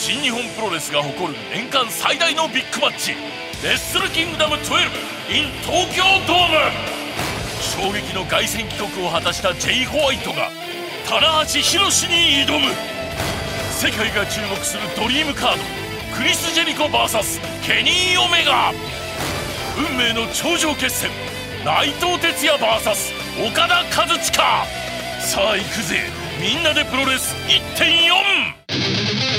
新日本プロレスが誇る年間最大のビッグマッチレッスルキングダム 12in 東京ドーム衝撃の凱旋帰国を果たしたジェイ・ホワイトが棚橋宏に挑む。世界が注目するドリームカードクリス・ジェリコ VS ケニー・オメガ。運命の頂上決戦内藤哲也 VS 岡田和親。さあ行くぜ。みんなでプロレス1.4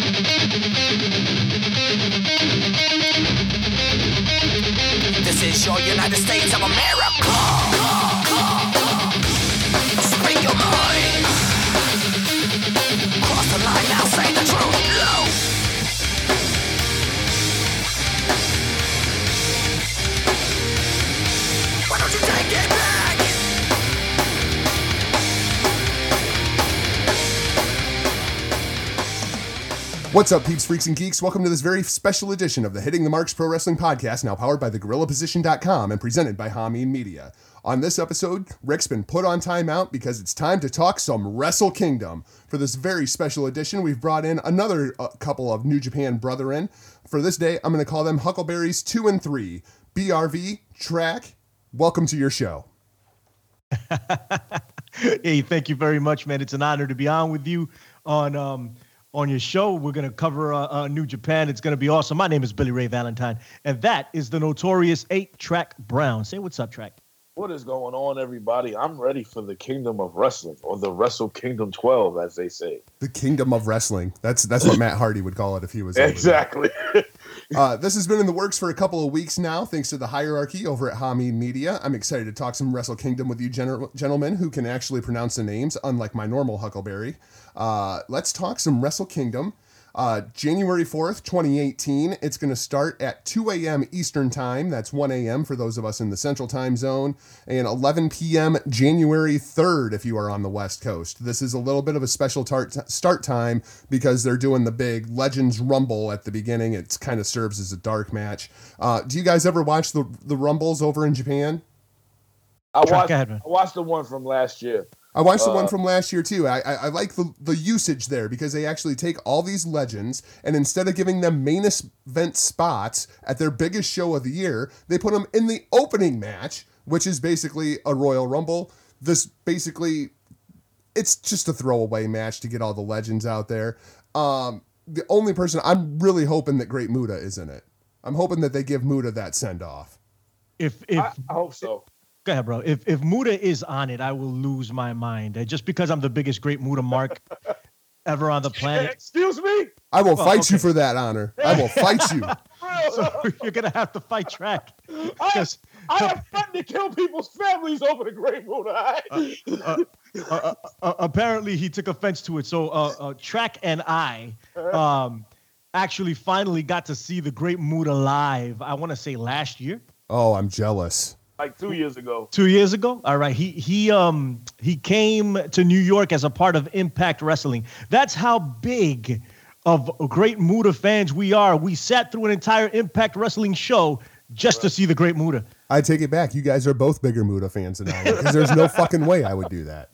is your United States of America. What's up, peeps, freaks, and geeks? Welcome to this very special edition of the Hitting the Marks Pro Wrestling Podcast, now powered by the thegorillaposition.com and presented by Hameen Media. On this episode, Rick's been put on timeout because it's time to talk some Wrestle Kingdom. For this very special edition, we've brought in another uh, couple of New Japan brethren. For this day, I'm going to call them Huckleberries 2 and 3. BRV, Track, welcome to your show. hey, thank you very much, man. It's an honor to be on with you on um on your show. We're gonna cover uh, uh, New Japan. It's gonna be awesome. My name is Billy Ray Valentine, and that is the notorious Eight Track Brown. Say what's up, Track. What is going on, everybody? I'm ready for the Kingdom of Wrestling, or the Wrestle Kingdom 12, as they say. The Kingdom of Wrestling. That's that's what Matt Hardy would call it if he was. Exactly. Uh, this has been in the works for a couple of weeks now, thanks to the hierarchy over at Hameen Media. I'm excited to talk some Wrestle Kingdom with you, gener- gentlemen, who can actually pronounce the names, unlike my normal Huckleberry. Uh, let's talk some Wrestle Kingdom. Uh, January 4th, 2018. It's going to start at 2 a.m. Eastern Time. That's 1 a.m. for those of us in the Central Time Zone, and 11 p.m. January 3rd if you are on the West Coast. This is a little bit of a special tar- start time because they're doing the big Legends Rumble at the beginning. It kind of serves as a dark match. Uh, do you guys ever watch the the Rumbles over in Japan? I watched. I watched the one from last year. I watched the Uh, one from last year too. I, I, I like the, the usage there because they actually take all these legends and instead of giving them main event spots at their biggest show of the year, they put them in the opening match, which is basically a Royal Rumble. This basically, it's just a throwaway match to get all the legends out there. Um, the only person I'm really hoping that Great Muta is in it. I'm hoping that they give Muta that send off. If if I, I hope so. Go ahead, bro. If if Muta is on it, I will lose my mind. Uh, just because I'm the biggest Great Muta mark ever on the planet. Excuse me? I will Well, fight you for that honor. I will fight you. So you're gonna have to fight Track. I, Because I have threatened to kill people's families over the Great Moon. all right? uh, uh, uh, apparently he took offense to it. So uh, uh, Track and I um, actually finally got to see the Great Muta live. I want to say last year, Oh, I'm jealous. Like two years ago. two years ago. All right, he he um he came to New York as a part of Impact Wrestling. That's how big of a Great Muta fans we are. We sat through an entire Impact Wrestling show just to see the Great Muta. I take it back. You guys are both bigger Muta fans than I am because there's no fucking way I would do that.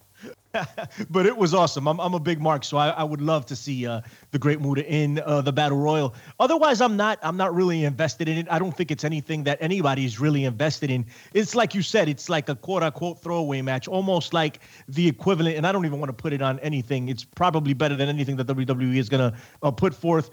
but it was awesome. I'm, I'm a big mark, so I, I would love to see uh, the Great Muta in uh, the Battle Royal. Otherwise, I'm not I'm not really invested in it. I don't think it's anything that anybody's really invested in. It's like you said, it's like a quote unquote throwaway match, almost like the equivalent. And I don't even want to put it on anything. It's probably better than anything that WWE is gonna uh, put forth.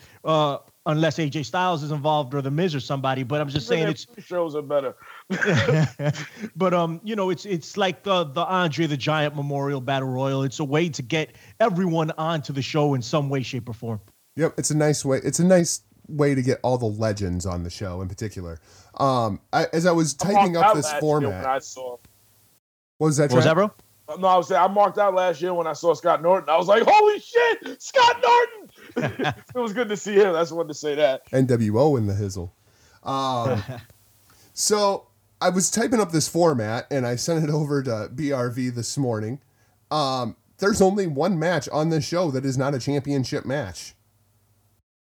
Unless AJ Styles is involved or The Miz or somebody, but I'm just saying Even it's shows are better. but um, you know, it's it's like the the Andre the Giant Memorial Battle Royal. It's a way to get everyone onto the show in some way, shape, or form. Yep, it's a nice way. It's a nice way to get all the legends on the show in particular. Um, I, as I was typing marked up this last format, I saw, what was that? What was that, bro? no, I was saying I marked out last year when I saw Scott Norton. I was like, "Holy shit, Scott Norton!" it was good to see him. That's wanted to say that. NWO in the hizzle. Um, so I was typing up this format and I sent it over to BRV this morning. Um, there's only one match on this show that is not a championship match.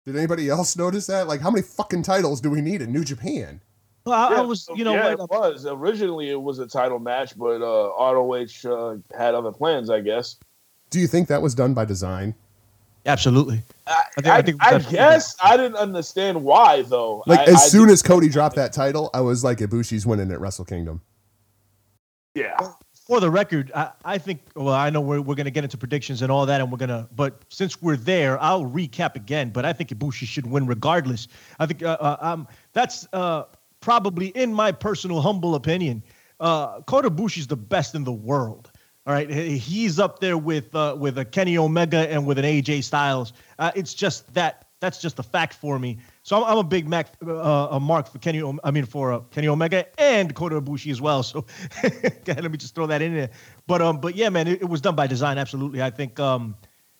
Did anybody else notice that? Like, how many fucking titles do we need in New Japan? Well, I, I was, you know, yeah, what, it was originally it was a title match, but uh, ROH uh, had other plans, I guess. Do you think that was done by design? Absolutely. I, think- I, I think I that's- guess I didn't understand why though. Like I, as I soon as Cody dropped that title, I was like, Ibushi's winning at Wrestle Kingdom. yeah, For the record, I, I think. Well, I know we're, we're going to get into predictions and all that, and we're gonna. But since we're there, I'll recap again. But I think Ibushi should win regardless. I think uh, uh, um that's uh probably in my personal humble opinion. Uh, Kota Ibushi's the best in the world. All right, he's up there with uh, with a Kenny Omega and with an AJ Styles. Uh, it's just that that's just a fact for me. So I'm, I'm a big Mac, uh, a mark for Kenny. I mean for uh, Kenny Omega and Kota Ibushi as well. So let me just throw that in there. But um, but yeah, man, it, it was done by design. Absolutely, I think um,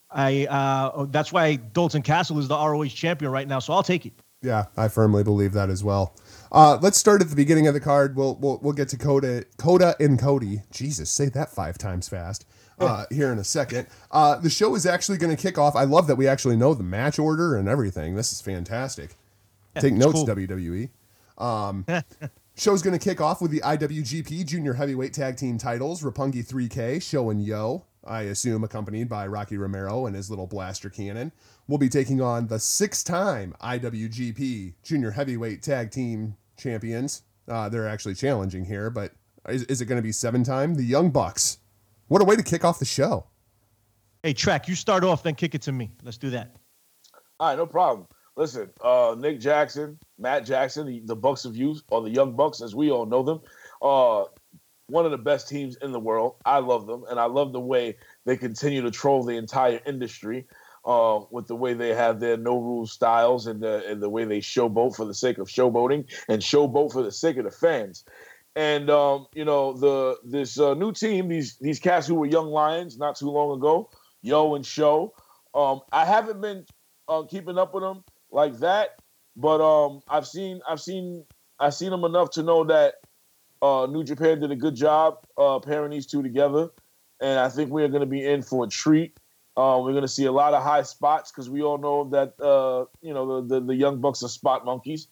I uh, that's why Dalton Castle is the ROH champion right now. So I'll take it. Yeah, I firmly believe that as well. Uh, let's start at the beginning of the card. We'll we'll, we'll get to Kota, Kota and Cody. Jesus, say that five times fast. Uh, here in a second. Uh, the show is actually going to kick off. I love that we actually know the match order and everything. This is fantastic. Take notes, cool. WWE. Um, show's going to kick off with the IWGP Junior Heavyweight Tag Team titles. Roppongi 3K, Show and Yo, I assume accompanied by Rocky Romero and his little blaster cannon, will be taking on the six-time IWGP Junior Heavyweight Tag Team champions. Uh, they're actually challenging here, but is, is it going to be seven-time? The Young Bucks. What a way to kick off the show. Hey, track, you start off, then kick it to me. Let's do that. all right, no problem. Listen, uh, Nick Jackson, Matt Jackson, the, the Bucks of Youth, or the Young Bucks as we all know them, uh, one of the best teams in the world. I love them, and I love the way they continue to troll the entire industry. Uh, with the way they have their no rules styles and the and the way they showboat for the sake of showboating and showboat for the sake of the fans. And um, you know the this uh, new team, these these cats who were young lions not too long ago, Yo and Show. Um, I haven't been uh, keeping up with them like that, but um, I've seen I've seen I've seen them enough to know that uh, New Japan did a good job uh, pairing these two together, and I think we're going to be in for a treat. Uh, we're going to see a lot of high spots because we all know that uh, you know the, the the young bucks are spot monkeys,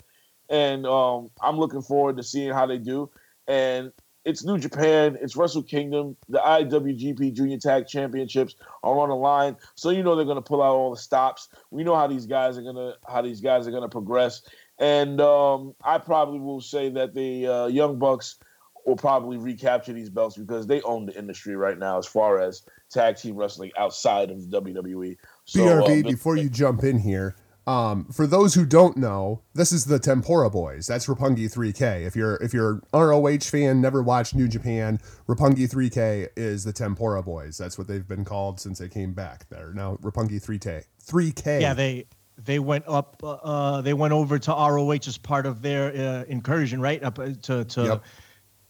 and um, I'm looking forward to seeing how they do. And it's New Japan, it's Wrestle Kingdom, the IWGP Junior Tag Championships are on the line, so you know they're going to pull out all the stops. We know how these guys are going to how these guys are going to progress, and um, I probably will say that the uh, Young Bucks will probably recapture these belts because they own the industry right now as far as tag team wrestling outside of the WWE. So, BRV, uh, before you jump in here, um, for those who don't know, this is the Tempura Boyz. That's Roppongi 3K. If you're if you're an ROH fan, never watched New Japan, Roppongi 3K is the Tempura Boyz. That's what they've been called since they came back. They're now Roppongi 3K. 3K. Yeah, they they went up. Uh, uh, they went over to ROH as part of their uh, incursion, right? Up uh, to to. Yep.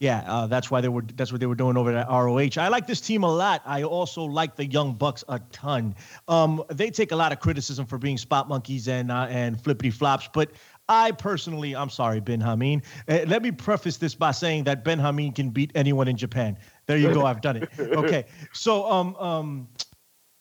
Yeah, uh, that's why they were. That's what they were doing over at ROH. I like this team a lot. I also like the Young Bucks a ton. Um, they take a lot of criticism for being spot monkeys and uh, and flippity flops, but I personally, I'm sorry, Ben Hameen. Uh, let me preface this by saying that Ben Hameen can beat anyone in Japan. There you go. I've done it. Okay, so um um,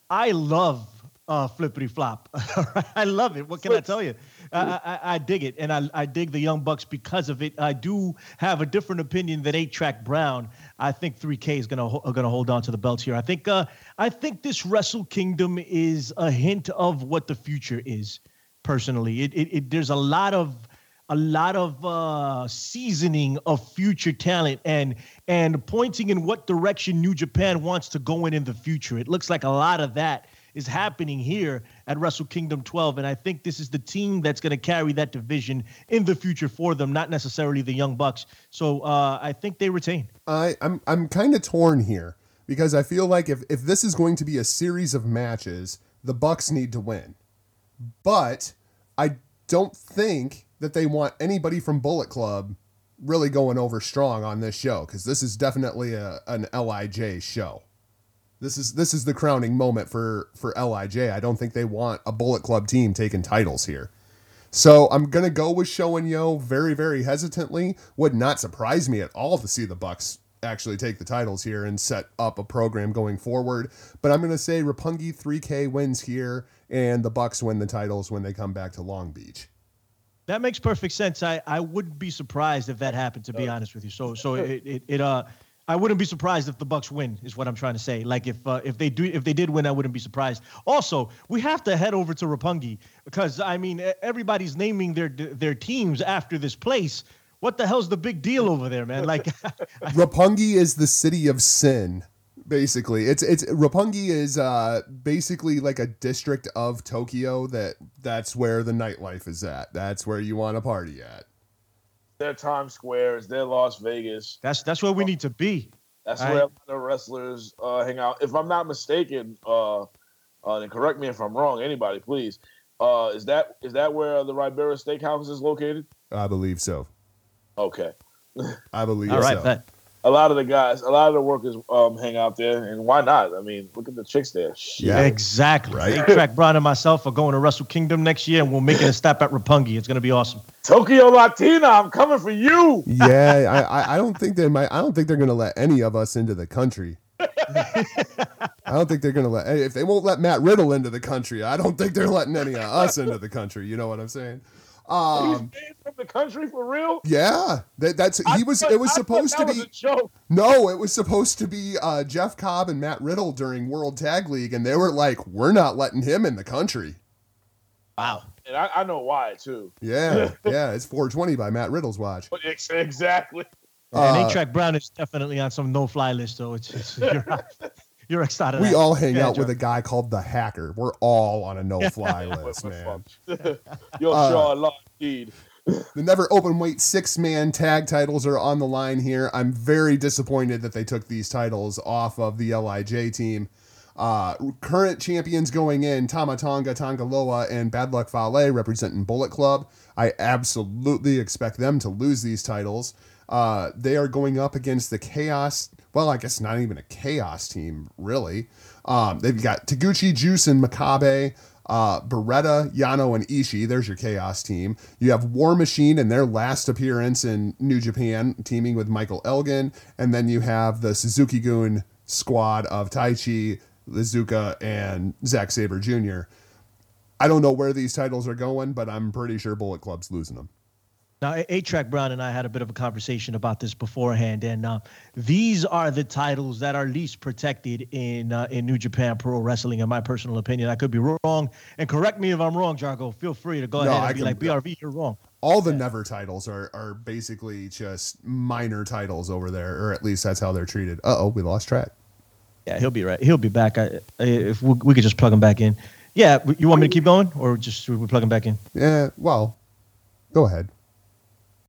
I love uh, flippity flop. I love it. What can I tell you? I, I, I dig it, and I, I dig the Young Bucks because of it. I do have a different opinion than Eight Track Brown. I think 3K is gonna gonna hold on to the belts here. I think uh, I think this Wrestle Kingdom is a hint of what the future is. Personally, it, it, it there's a lot of a lot of uh, seasoning of future talent and and pointing in what direction New Japan wants to go in in the future. It looks like a lot of that is happening here at Wrestle Kingdom 12, and I think this is the team that's going to carry that division in the future for them, not necessarily the Young Bucks. So uh, I think they retain. I, I'm I'm kind of torn here because I feel like if, if this is going to be a series of matches, the Bucks need to win. But I don't think that they want anybody from Bullet Club really going over strong on this show because this is definitely a, an Lij show. This is this is the crowning moment for for Lij. I don't think they want a Bullet Club team taking titles here. So I'm gonna go with Show and Yo very, very hesitantly. Would not surprise me at all to see the Bucks actually take the titles here and set up a program going forward. But I'm gonna say Roppongi 3K wins here, and the Bucks win the titles when they come back to Long Beach. That makes perfect sense. I, I wouldn't be surprised if that happened, to be honest with you. So so it, it, it uh I wouldn't be surprised if the Bucks win. Is what I'm trying to say. Like if uh, if they do if they did win, I wouldn't be surprised. Also, we have to head over to Roppongi because I mean everybody's naming their their teams after this place. What the hell's the big deal over there, man? Like, Roppongi is the city of sin. Basically, it's it's Roppongi is uh basically like a district of Tokyo that that's where the nightlife is at. That's where you want to party at. Their Times Square is their Las Vegas. that's that's where we need to be. That's All where right. a lot of wrestlers uh, hang out. If I'm not mistaken, uh, uh, and correct me if I'm wrong, anybody, please. Uh, is that is that where the Ribera Steakhouse is located? I believe so. Okay. I believe All right, so. bet. A lot of the guys, a lot of the workers um, hang out there, and why not? I mean, look at the chicks there. Shit. Yeah. Exactly. Right. Eight Track Brown and myself are going to Wrestle Kingdom next year, and we're making a stop at Roppongi. It's going to be awesome. Tokyo Latina, I'm coming for you. yeah, I, I I don't think they might. I don't think they're gonna let any of us into the country. I don't think they're gonna let. If they won't let Matt Riddle into the country, I don't think they're letting any of us into the country. You know what I'm saying? Um, He's staying from the country for real. yeah, that, that's I he was. thought- It was I thought supposed to that was be. a joke. No, it was supposed to be uh, Jeff Cobb and Matt Riddle during World Tag League, and they were like, "We're not letting him in the country." Wow. and I, I know why too. Yeah, yeah, it's 420 by Matt Riddle's watch. But ex- exactly. and Uh, Eight Track Brown is definitely on some no-fly list, though. it's, it's you're, you're excited. We all hang Yeah, out with a guy called the Hacker. We're all on a no-fly list, man. fucked. You're Uh, sure Allah indeed. The never open weight six man tag titles are on the line here. I'm very disappointed that they took these titles off of the LIJ team. Uh, current champions going in Tama Tonga, Tangaloa, and Bad Luck Fale representing Bullet Club. I absolutely expect them to lose these titles. Uh, they are going up against the Chaos. Well, I guess not even a Chaos team, really. Um, they've got Taguchi, Juice, and Makabe uh, Beretta, Yano, and Ishii. There's your Chaos team. You have War Machine in their last appearance in New Japan, teaming with Michael Elgin. And then you have the Suzuki Gun squad of Taichi, Iizuka, and Zack Sabre Jr. I don't know where these titles are going, but I'm pretty sure Bullet Club's losing them. Now, Eight Track Brown and I had a bit of a conversation about this beforehand, and uh, these are the titles that are least protected in uh, in New Japan Pro Wrestling, in my personal opinion. I could be wrong, and correct me if I'm wrong, Jargo. Feel free to go No, ahead and I be can- like, BRV, you're wrong. All the Never titles are, are basically just minor titles over there, or at least that's how they're treated. Uh oh, we lost track. Yeah, he'll be right. He'll be back. I, I, if we, we could just plug him back in. Yeah, you want me to keep going, or just we plug him back in? Yeah, well, go ahead.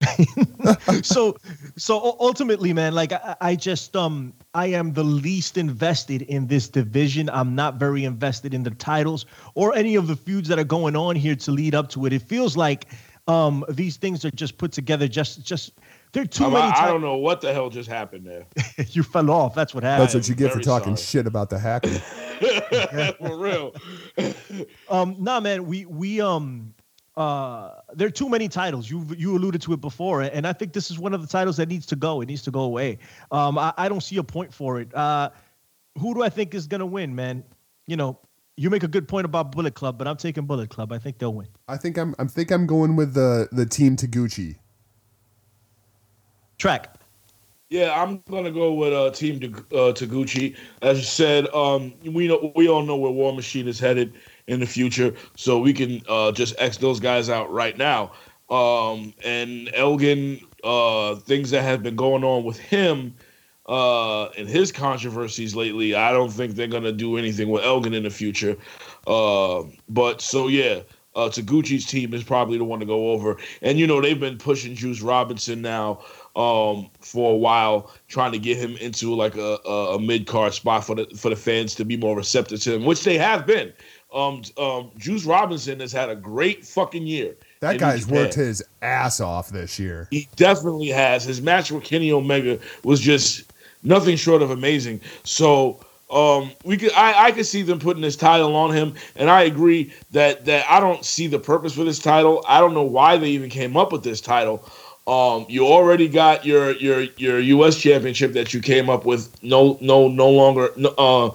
so so ultimately man like I, I just um i am the least invested in this division i'm not very invested in the titles or any of the feuds that are going on here to lead up to it it feels like um these things are just put together just just there are too I'm- many I, I don't know what the hell just happened there. you fell off that's what happened That's what you get for talking sorry. shit about the hacker. For real. um nah man we we um uh there are too many titles. You you alluded to it before and i think this is one of the titles that needs to go. It needs to go away. Um i, I don't see a point for it. Uh who do i think is gonna win man? You know you make a good point about bullet club but i'm taking bullet club. I think they'll win. I think I'm I think I'm going with the the team Taguchi. track. Yeah, I'm gonna go with uh, Team Tag- uh, Taguchi. As you said, um, we know we all know where War Machine is headed in the future, so we can uh, just X those guys out right now. Um, and Elgin, uh, things that have been going on with him uh, and his controversies lately, I don't think they're gonna do anything with Elgin in the future. Uh, but so yeah, uh, Taguchi's team is probably the one to go over. And you know they've been pushing Juice Robinson now um, for a while, trying to get him into like a, a, a mid card spot for the for the fans to be more receptive to him, which they have been. Um, um, Juice Robinson has had a great fucking year. That guy's worked his ass off this year. He definitely has. His match with Kenny Omega was just nothing short of amazing. So um, we could, I, I could see them putting this title on him, and I agree that that I don't see the purpose for this title. I don't know why they even came up with this title. Um, you already got your your your U.S. championship that you came up with. No, no, no longer, no, uh,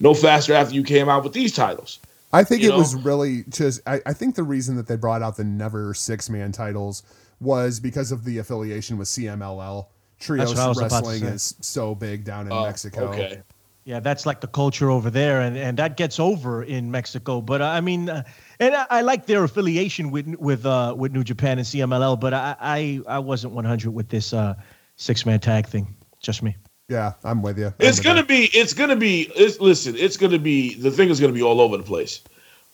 no faster after you came out with these titles. I think You it know? was really just. I, I think the reason that they brought out the never six man titles was because of the affiliation with CMLL, Trios what I was about wrestling is so big down in Oh, Mexico. Okay. Yeah, that's like the culture over there, and, and that gets over in Mexico. But uh, I mean, uh, and I, I like their affiliation with with uh, with New Japan and CMLL. But I I, I wasn't 100 with this uh, six man tag thing. Just me. Yeah, I'm with you. I'm It's with gonna you. be. It's gonna be. It's listen. It's gonna be. The thing is gonna be all over the place.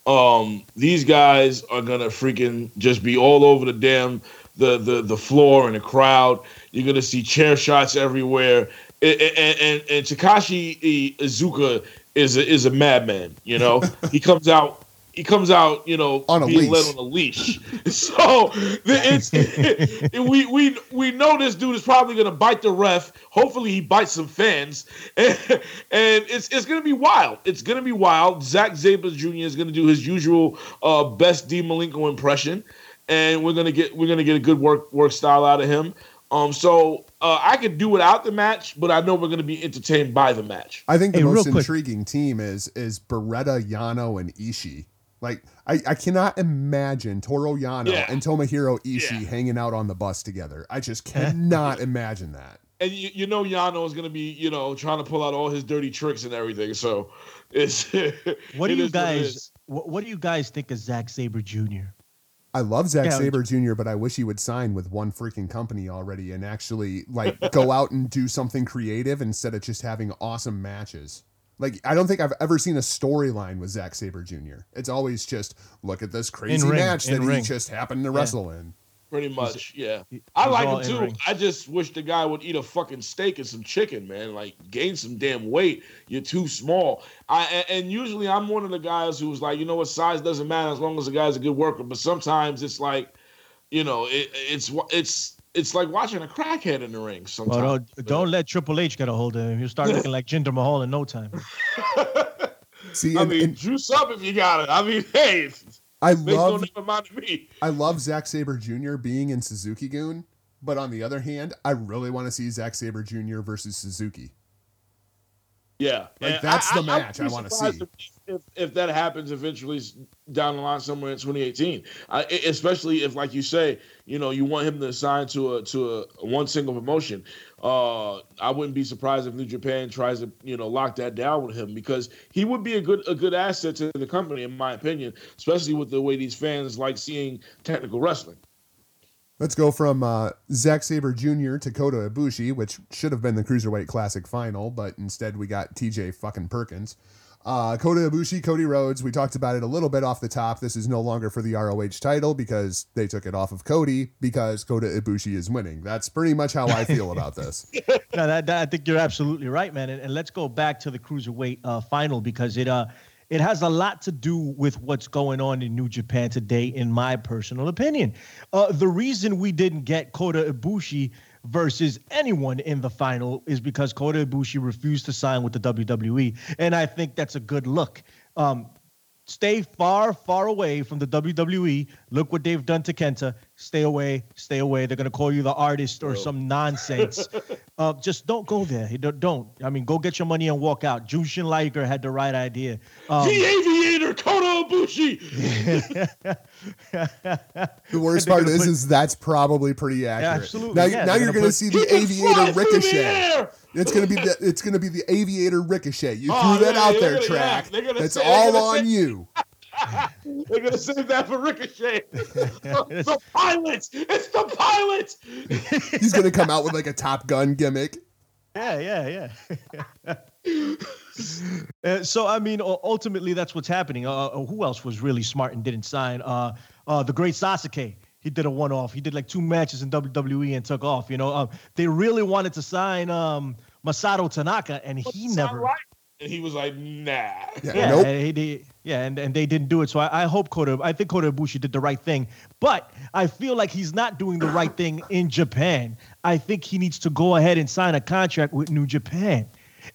Um, these guys are gonna freaking just be all over the damn the the the floor and the crowd. You're gonna see chair shots everywhere. And and, and, and Takashi Iizuka is a, is a madman. You know, he comes out. He comes out, you know, On a being led leash. on a leash. So the- it's we we we know this dude is probably gonna bite the ref. Hopefully, he bites some fans, and, and it's it's gonna be wild. It's gonna be wild. Zack Sabre Jr. is gonna do his usual uh, best D Malenko impression, and we're gonna get we're gonna get a good work work style out of him. Um, so uh, I could do without the match, but I know we're gonna be entertained by the match. I think the Hey, most intriguing team is is Beretta, Yano, and Ishii. Like I, I cannot imagine Toru Yano Yeah. and Tomohiro Ishii Yeah. hanging out on the bus together. I just cannot imagine that. and you, you know Yano is gonna be you know trying to pull out all his dirty tricks and everything. So it's What do it you guys what, what do you guys think of Zack Sabre Jr.? I love Zack Yeah, Sabre Jr., but I wish he would sign with one freaking company already and actually like go out and do something creative instead of just having awesome matches. Like I don't think I've ever seen a storyline with Zack Sabre Jr. It's always just look at this crazy ring, match that in he ring. just happened to wrestle in. Pretty much, yeah. he- I like him too. in-ring. I just wish the guy would eat a fucking steak and some chicken, man. Like gain some damn weight. You're too small. I a- and usually I'm one of the guys who's like, you know what, size doesn't matter as long as the guy's a good worker. But sometimes it's like, you know, it, it's it's it's like watching a crackhead in the ring. Sometimes. Well, don't, don't let Triple H get a hold of him. He'll start looking like Jinder Mahal in no time. See, I and, mean, and juice up if you got it. I mean, hey, I makes no love never mind me. I love Zack Sabre Jr. being in Suzuki Gun, but on the other hand, I really want to see Zack Sabre Jr. versus Suzuki. Yeah, Like, that's the I'd match be I wanna surprised see. If, if that happens eventually down the line somewhere in 2018, I, especially if, like you say, you know, you want him to sign to a to a one single promotion. Uh, I wouldn't be surprised if New Japan tries to you know lock that down with him because he would be a good a good asset to the company, in my opinion, especially with the way these fans like seeing technical wrestling. Let's go from uh, Zack Sabre Jr. to Kota Ibushi, which should have been the Cruiserweight Classic final, but instead we got TJ fucking Perkins. Uh, Kota Ibushi, Cody Rhodes. We talked about it a little bit off the top. This is no longer for the ROH title because they took it off of Cody because Kota Ibushi is winning. That's pretty much how I feel about this. no, that, that- I think you're absolutely right, man. And, and let's go back to the cruiserweight uh, final because it uh it has a lot to do with what's going on in New Japan today, in my personal opinion. Uh, the reason we didn't get Kota Ibushi versus anyone in the final is because Kota Ibushi refused to sign with the WWE, and I think that's a good look. Um, stay far, far away from the WWE. Look what they've done to Kenta. Stay away, stay away. They're gonna call you the artist or some nonsense. uh, just don't go there. Don't, don't. I mean, go get your money and walk out. Jushin Liger had the right idea. Um, the Aviator, Kota Ibushi. The worst part gonna is, put- is that's probably pretty accurate. absolutely, Now, yeah, now you're gonna gonna put- see the Aviator fly through the Ricochet. It's gonna be the it's gonna be the Aviator Ricochet. You Oh, threw that yeah, out they're there, gonna- yeah, track. they're That's say- all on say- you. They're gonna save that for Ricochet. the pilots. It's the pilots. He's gonna come out with like a Top Gun gimmick. Yeah, yeah, yeah. Uh, so I mean, ultimately, that's what's happening. Uh, uh, who else was really smart and didn't sign? Uh, uh, the great Sasuke. He did a one-off. He did like two matches in WWE and took off. You know, um, they really wanted to sign um, Masato Tanaka, and he It's never. right. And he was like, nah. Yeah, Yeah, nope. and he yeah, and, and they didn't do it. So I, I hope Kota, I think Kota Ibushi did the right thing, but I feel like he's not doing the right thing in Japan. I think he needs to go ahead and sign a contract with New Japan.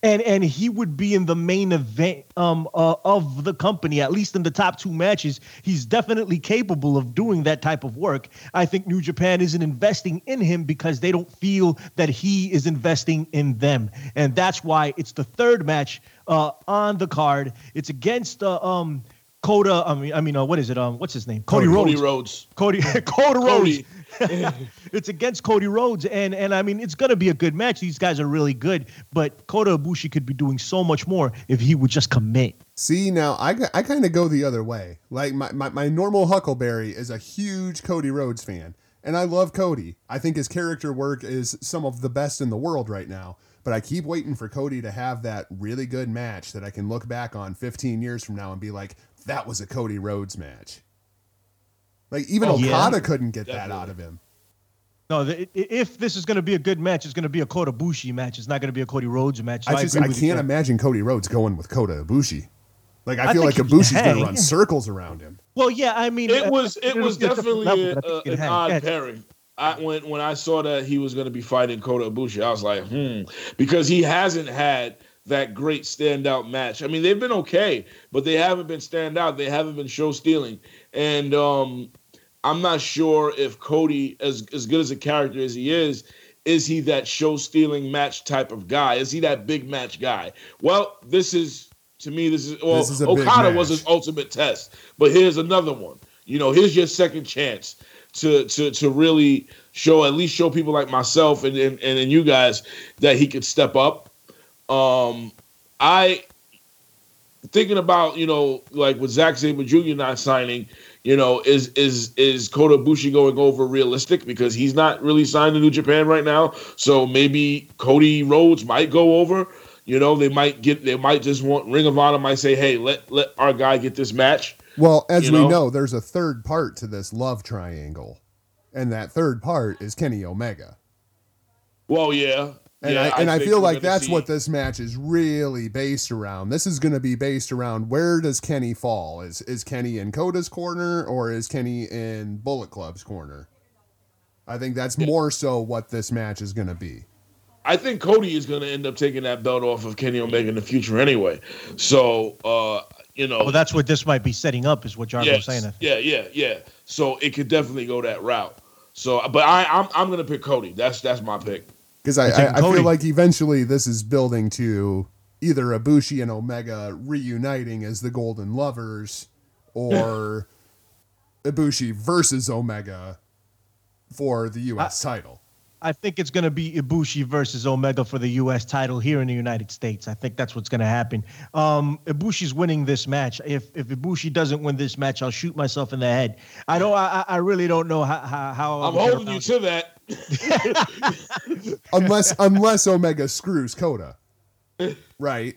And and he would be in the main event um uh, of the company at least in the top two matches. He's definitely capable of doing that type of work. I think New Japan isn't investing in him because they don't feel that he is investing in them, and that's why it's the third match uh, on the card. It's against uh, um, Kota. I mean, I mean, uh, what is it? Um, what's his name? Cody, Rhodes. Cody Rhodes. Cody Kota Rhodes. Cody. it's against Cody Rhodes, and and I mean, it's gonna be a good match. These guys are really good, but Kota Ibushi could be doing so much more if he would just commit. See, now I, I kind of go the other way. Like, my, my, my normal Huckleberry is a huge Cody Rhodes fan, and I love Cody. I think his character work is some of the best in the world right now. But I keep waiting for Cody to have that really good match that I can look back on 15 years from now and be like, that was a Cody Rhodes match. Like, even Oh, yeah. Okada couldn't get that out of him. No, the, if this is going to be a good match, it's going to be a Kota Ibushi match. It's not going to be a Cody Rhodes match. So I just agree I can't there. imagine Cody Rhodes going with Kota Ibushi. Like I I feel like think he Ibushi's gonna run circles around him. Well, yeah, I mean, It uh, was it it'll was be a definitely level, a, but I think he a- an hang. odd Yeah. pairing. I when when I saw that he was going to be fighting Kota Ibushi, I was like, hmm, because he hasn't had that great standout match. I mean, they've been okay, but they haven't been standout. They haven't been show stealing, and um, I'm not sure if Cody, as as good as a character as he is, is he that show stealing match type of guy? Is he that big match guy? Well, this is to me, this is well, This is Okada was his ultimate test, but here's another one. You know, here's your second chance to to to really show at least show people like myself and and, and, you guys that he could step up. Um, I thinking about you know like with Zack Sabre Jr. not signing, you know, is is is Kota Ibushi going over realistic because he's not really signed to New Japan right now. So maybe Cody Rhodes might go over. You know, they might get they might just want Ring of Honor might say, hey, let let our guy get this match. Well, as You we know? know, there's a third part to this love triangle, and that third part is Kenny Omega. Well, yeah. And yeah, I and I think feel like that's see- what this match is really based around. This is going to be based around where does Kenny fall? Is is Kenny in Kota's corner or is Kenny in Bullet Club's corner? I think that's more so what this match is going to be. I think Cody is going to end up taking that belt off of Kenny Omega in the future anyway. So, uh, you know, Well, that's what this might be setting up, is what Jargo's yes, saying. Yeah, yeah, yeah. So it could definitely go that route. So, but I, I'm I'm going to pick Cody. That's that's my pick. Because I, I, I feel like eventually this is building to either Ibushi and Omega reuniting as the Golden Lovers or Ibushi versus Omega for the U.S. title. I think it's going to be Ibushi versus Omega for the U.S. title here in the United States. I think that's what's going to happen. Um, Ibushi's winning this match. If if Ibushi doesn't win this match, I'll shoot myself in the head. I don't. I, I I really don't know how how. how I'm holding you to that. Unless unless Omega screws Kota. Right.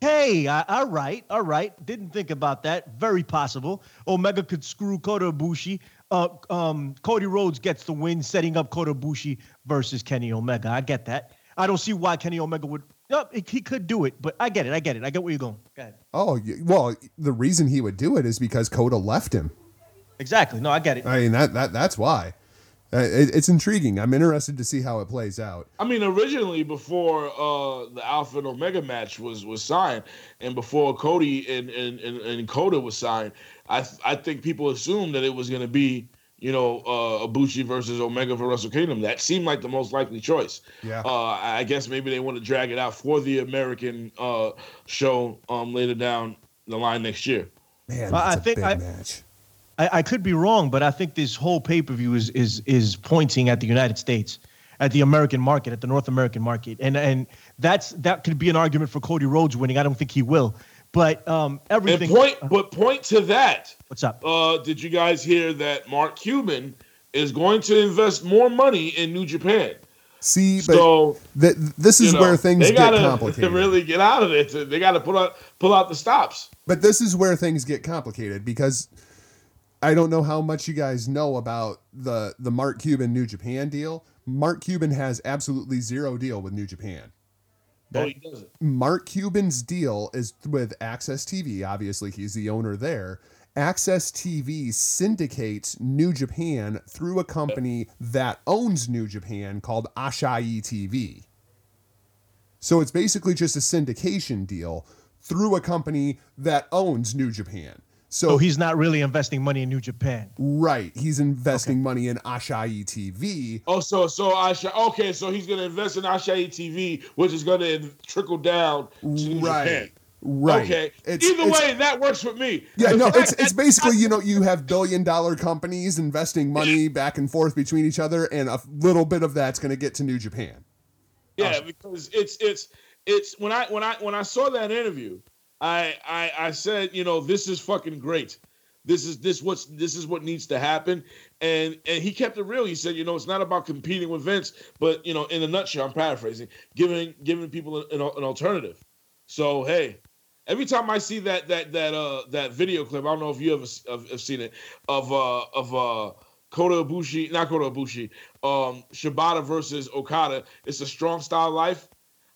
Hey, uh, all right, all right. Didn't think about that. Very possible. Omega could screw Kota Ibushi. Uh, um, Cody Rhodes gets the win, setting up Kota Ibushi versus Kenny Omega. I get that. I don't see why Kenny Omega would. No, he could do it, but I get it. I get it. I get where you're going. Go ahead. Oh, well, the reason he would do it is because Kota left him. Exactly. No, I get it. I mean, that, that that's why. Uh, it, it's intriguing. I'm interested to see how it plays out. I mean, originally before uh, the Alpha and Omega match was was signed, and before Cody and and and, and Kota was signed, I th- I think people assumed that it was going to be you know uh, Ibushi versus Omega for Wrestle Kingdom. That seemed like the most likely choice. Yeah. Uh, I guess maybe they want to drag it out for the American uh, show um, later down the line next year. Man, Well, I that's a think big I- match. I, I could be wrong, but I think this whole pay per view is is is pointing at the United States, at the American market, at the North American market, and and that's that could be an argument for Cody Rhodes winning. I don't think he will, but um, And everything. point, but point to that. What's up? Uh, did you guys hear that Mark Cuban is going to invest more money in New Japan? See, but So th- this is you know, where things they get gotta complicated. really get out of it. They got to pull out pull out the stops. But this is where things get complicated because I don't know how much you guys know about the the Mark Cuban New Japan deal. Mark Cuban has absolutely zero deal with New Japan. Oh, he doesn't. Mark Cuban's deal is with AXS TV. Obviously, he's the owner there. AXS TV syndicates New Japan through a company that owns New Japan called Asahi TV. So it's basically just a syndication deal through a company that owns New Japan. So So he's not really investing money in New Japan. right, he's investing money in Asahi TV. Oh, so so Asha. Okay, so he's going to invest in Asahi TV, which is going to trickle down to New Right. Japan. Right. Okay. It's- Either it's- way, that works for me. Yeah, no, it's it's basically you know you have billion dollar companies investing money back and forth between each other, and a little bit of that's going to get to New Japan. Yeah, because it's it's it's when I when I when I saw that interview, I I I said, you know, this is fucking great. This is this what's this is what needs to happen. And and he kept it real. He said, you know, it's not about competing with Vince, but you know, in a nutshell, I'm paraphrasing, giving giving people an, an alternative. So hey, every time I see that that that uh that video clip, I don't know if you ever have, have seen it of uh of uh Kota Ibushi, not Kota Ibushi, um Shibata versus Okada. It's a strong style life.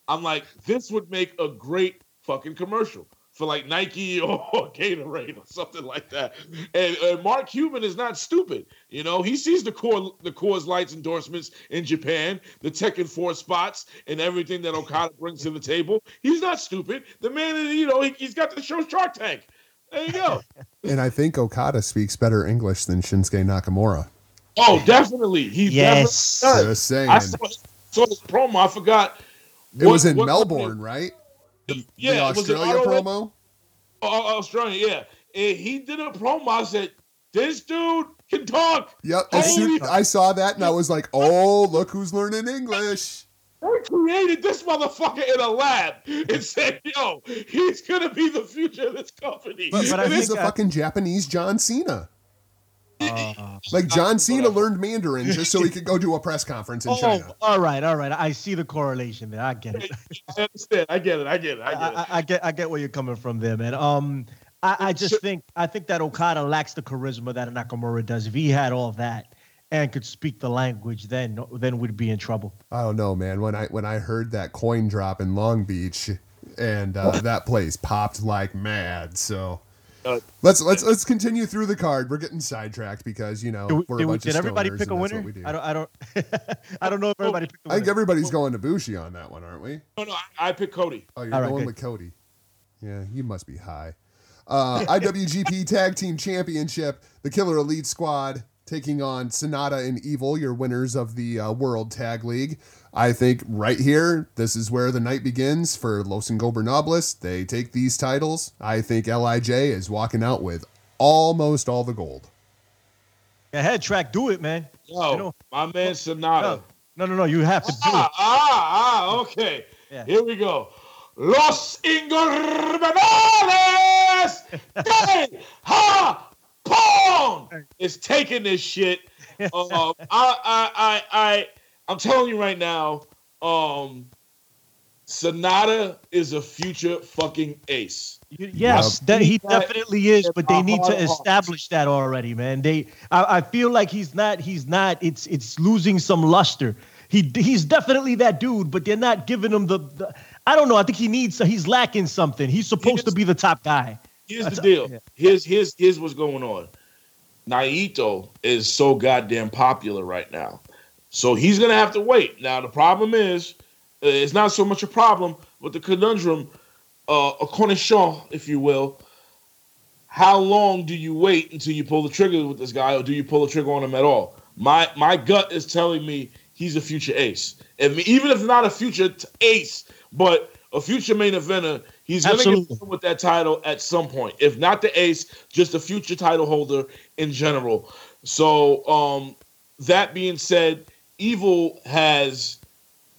I'm like, this would make a great fucking commercial for like Nike or Gatorade or something like that. And, and Mark Cuban is not stupid. You know, he sees the core the Coors Lights endorsements in Japan, the Tekken 4 spots, and everything that Okada brings to the table. He's not stupid. The man is, you know, he, he's got the show Shark Tank. There you go. And I think Okada speaks better English than Shinsuke Nakamura. oh, definitely. He Yes. definitely does. Just saying. I saw, saw his promo. I forgot. It was in what Melbourne, right? Yeah, the was it Australia promo. Oh, Australia, yeah. And he did a promo. I said, this dude can talk. Yep. As soon I saw that, and I was like, "Oh, look who's learning English." They created this motherfucker in a lab and said, yo, he's gonna be the future of this company. But- but I He's a fucking Japanese John Cena. Uh, Like John Cena learned Mandarin just so he could go to a press conference in oh, China. all right, all right. I see the correlation there. I get it. I understand. I get it. I get it. I I, get it. I, I get I get where you're coming from there, man. Um, I, I just think I think that Okada lacks the charisma that Nakamura does. If he had all that and could speak the language, then then we'd be in trouble. I don't know, man. When I when I heard that coin drop in Long Beach, and uh, that place popped like mad. So Uh, let's let's let's continue through the card. We're getting sidetracked because you know we- we're did a we- bunch did of everybody pick a winner? do. I don't I don't I don't know if everybody picked a I think everybody's going to Bushi on that one, aren't we? no, no, I, I picked Cody. Oh, you're All right, going good. with Cody. Yeah, you must be high. Uh, IWGP Tag Team Championship, the Killer Elite Squad taking on Sanada and Evil, your winners of the uh, World Tag League. I think right here, this is where the night begins for Los Ingobernables. They take these titles. I think LIJ is walking out with almost all the gold. Go ahead, track, do it, man. Yo, my man Sanada. No, no, no, you have to do Ah, it. ah, ah, okay. Yeah. Here we go. Los Ingobernables de Japón is taking this shit. Um, I, I, I, I, I'm telling you right now, um, Sanada is a future fucking ace. Yes, Yep. that he definitely is, but they need to establish that already, man. They, I, I feel like he's not, he's not. It's, it's losing some luster. He, he's definitely that dude, but they're not giving him the. the I don't know. I think he needs. He's lacking something. He's supposed to is- be the top guy. Here's the deal. yeah. Here's here's here's what's going on. Naito is so goddamn popular right now, so he's gonna have to wait. Now the problem is, uh, it's not so much a problem, but the conundrum, uh, a condition, if you will. How long do you wait until you pull the trigger with this guy, or do you pull the trigger on him at all? My my gut is telling me he's a future ace, and even if not a future t- ace, but a future main eventer, he's going to get with that title at some point. If not the ace, just a future title holder in general. So, um, that being said, Evil has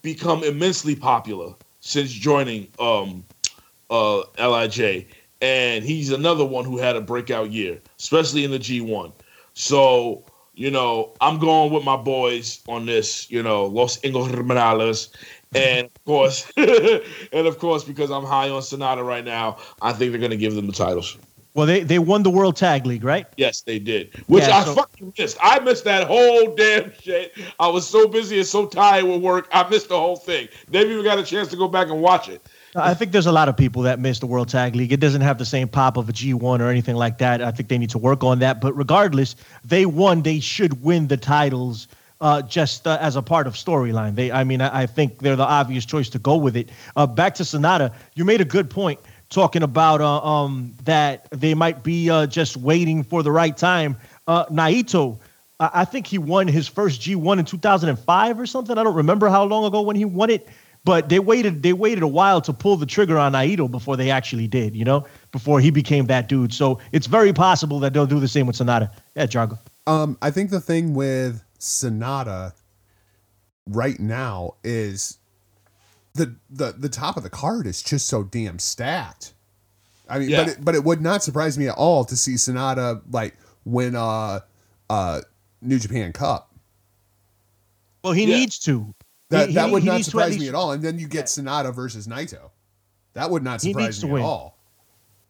become immensely popular since joining um, uh, Lij, and he's another one who had a breakout year, especially in the G1. So, you know, I'm going with my boys on this. You know, Los Ingobernables, and of course, and of course, because I'm high on Sanada right now, I think they're going to give them the titles. Well, they, they won the World Tag League, right? Yes, they did. Which Yeah, I so- fucking missed. I missed that whole damn shit. I was so busy and so tired with work. I missed the whole thing. Never even got a chance to go back and watch it. I think there's a lot of people that miss the World Tag League. It doesn't have the same pop of a G1 or anything like that. I think they need to work on that. But regardless, they won. They should win the titles uh, just uh, as a part of storyline. They, I mean, I, I think they're the obvious choice to go with it. Uh, back to Sanada, you made a good point talking about uh, um, that they might be uh, just waiting for the right time. Uh, Naito, I I think he won his first G1 in 2005 or something. I don't remember how long ago when he won it, but they waited they waited a while to pull the trigger on Naito before they actually did, you know, before he became that dude. So it's very possible that they'll do the same with Sanada. Yeah, Jargo. Um, I think the thing with Sanada right now is the the the top of the card is just so damn stacked. I mean, Yeah. but it, but it would not surprise me at all to see Sanada like win uh uh New Japan Cup. Well, he Yeah. needs to. That He- that would he not needs to surprise least- me at all. And then you get Sanada versus Naito. That would not surprise needs to me win. at all.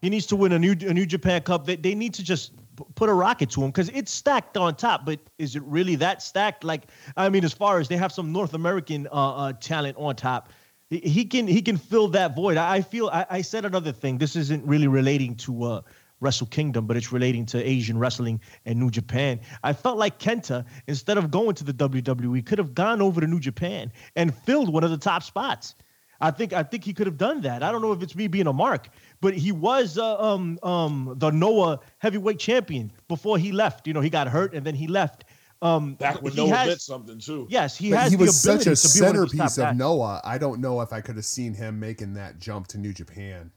He needs to win a new a New Japan Cup. They, they need to just p- put a rocket to him because it's stacked on top. But is it really that stacked? Like I mean, as far as they have some North American uh, uh, talent on top, he, he can he can fill that void. I, I feel I, I said another thing. This isn't really relating to uh, Wrestle Kingdom, but it's relating to Asian wrestling and New Japan. I felt like Kenta, instead of going to the WWE, could have gone over to New Japan and filled one of the top spots. I think I think he could have done that. I don't know if it's me being a mark, but he was uh, um um the Noah heavyweight champion before he left. You know, he got hurt and then he left. Um, Back when Noah has- something too. Yes, he But has he the was such a to of centerpiece of guys. Noah. I don't know if I could have seen him making that jump to New Japan.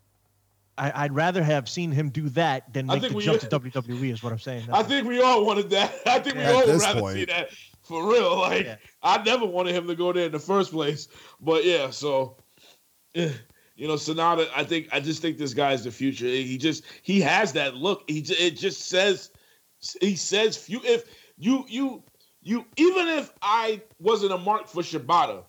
I, I'd rather have seen him do that than make think the we- jump to WWE. Is what I'm saying. I think we all wanted that. I think we all would rather point. see that for real. Like Yeah. I never wanted him to go there in the first place. But yeah, so you know, Sanada. I think I just think this guy's the future. He just he has that look. He it just says he says few if you you you even if I wasn't a mark for Shibata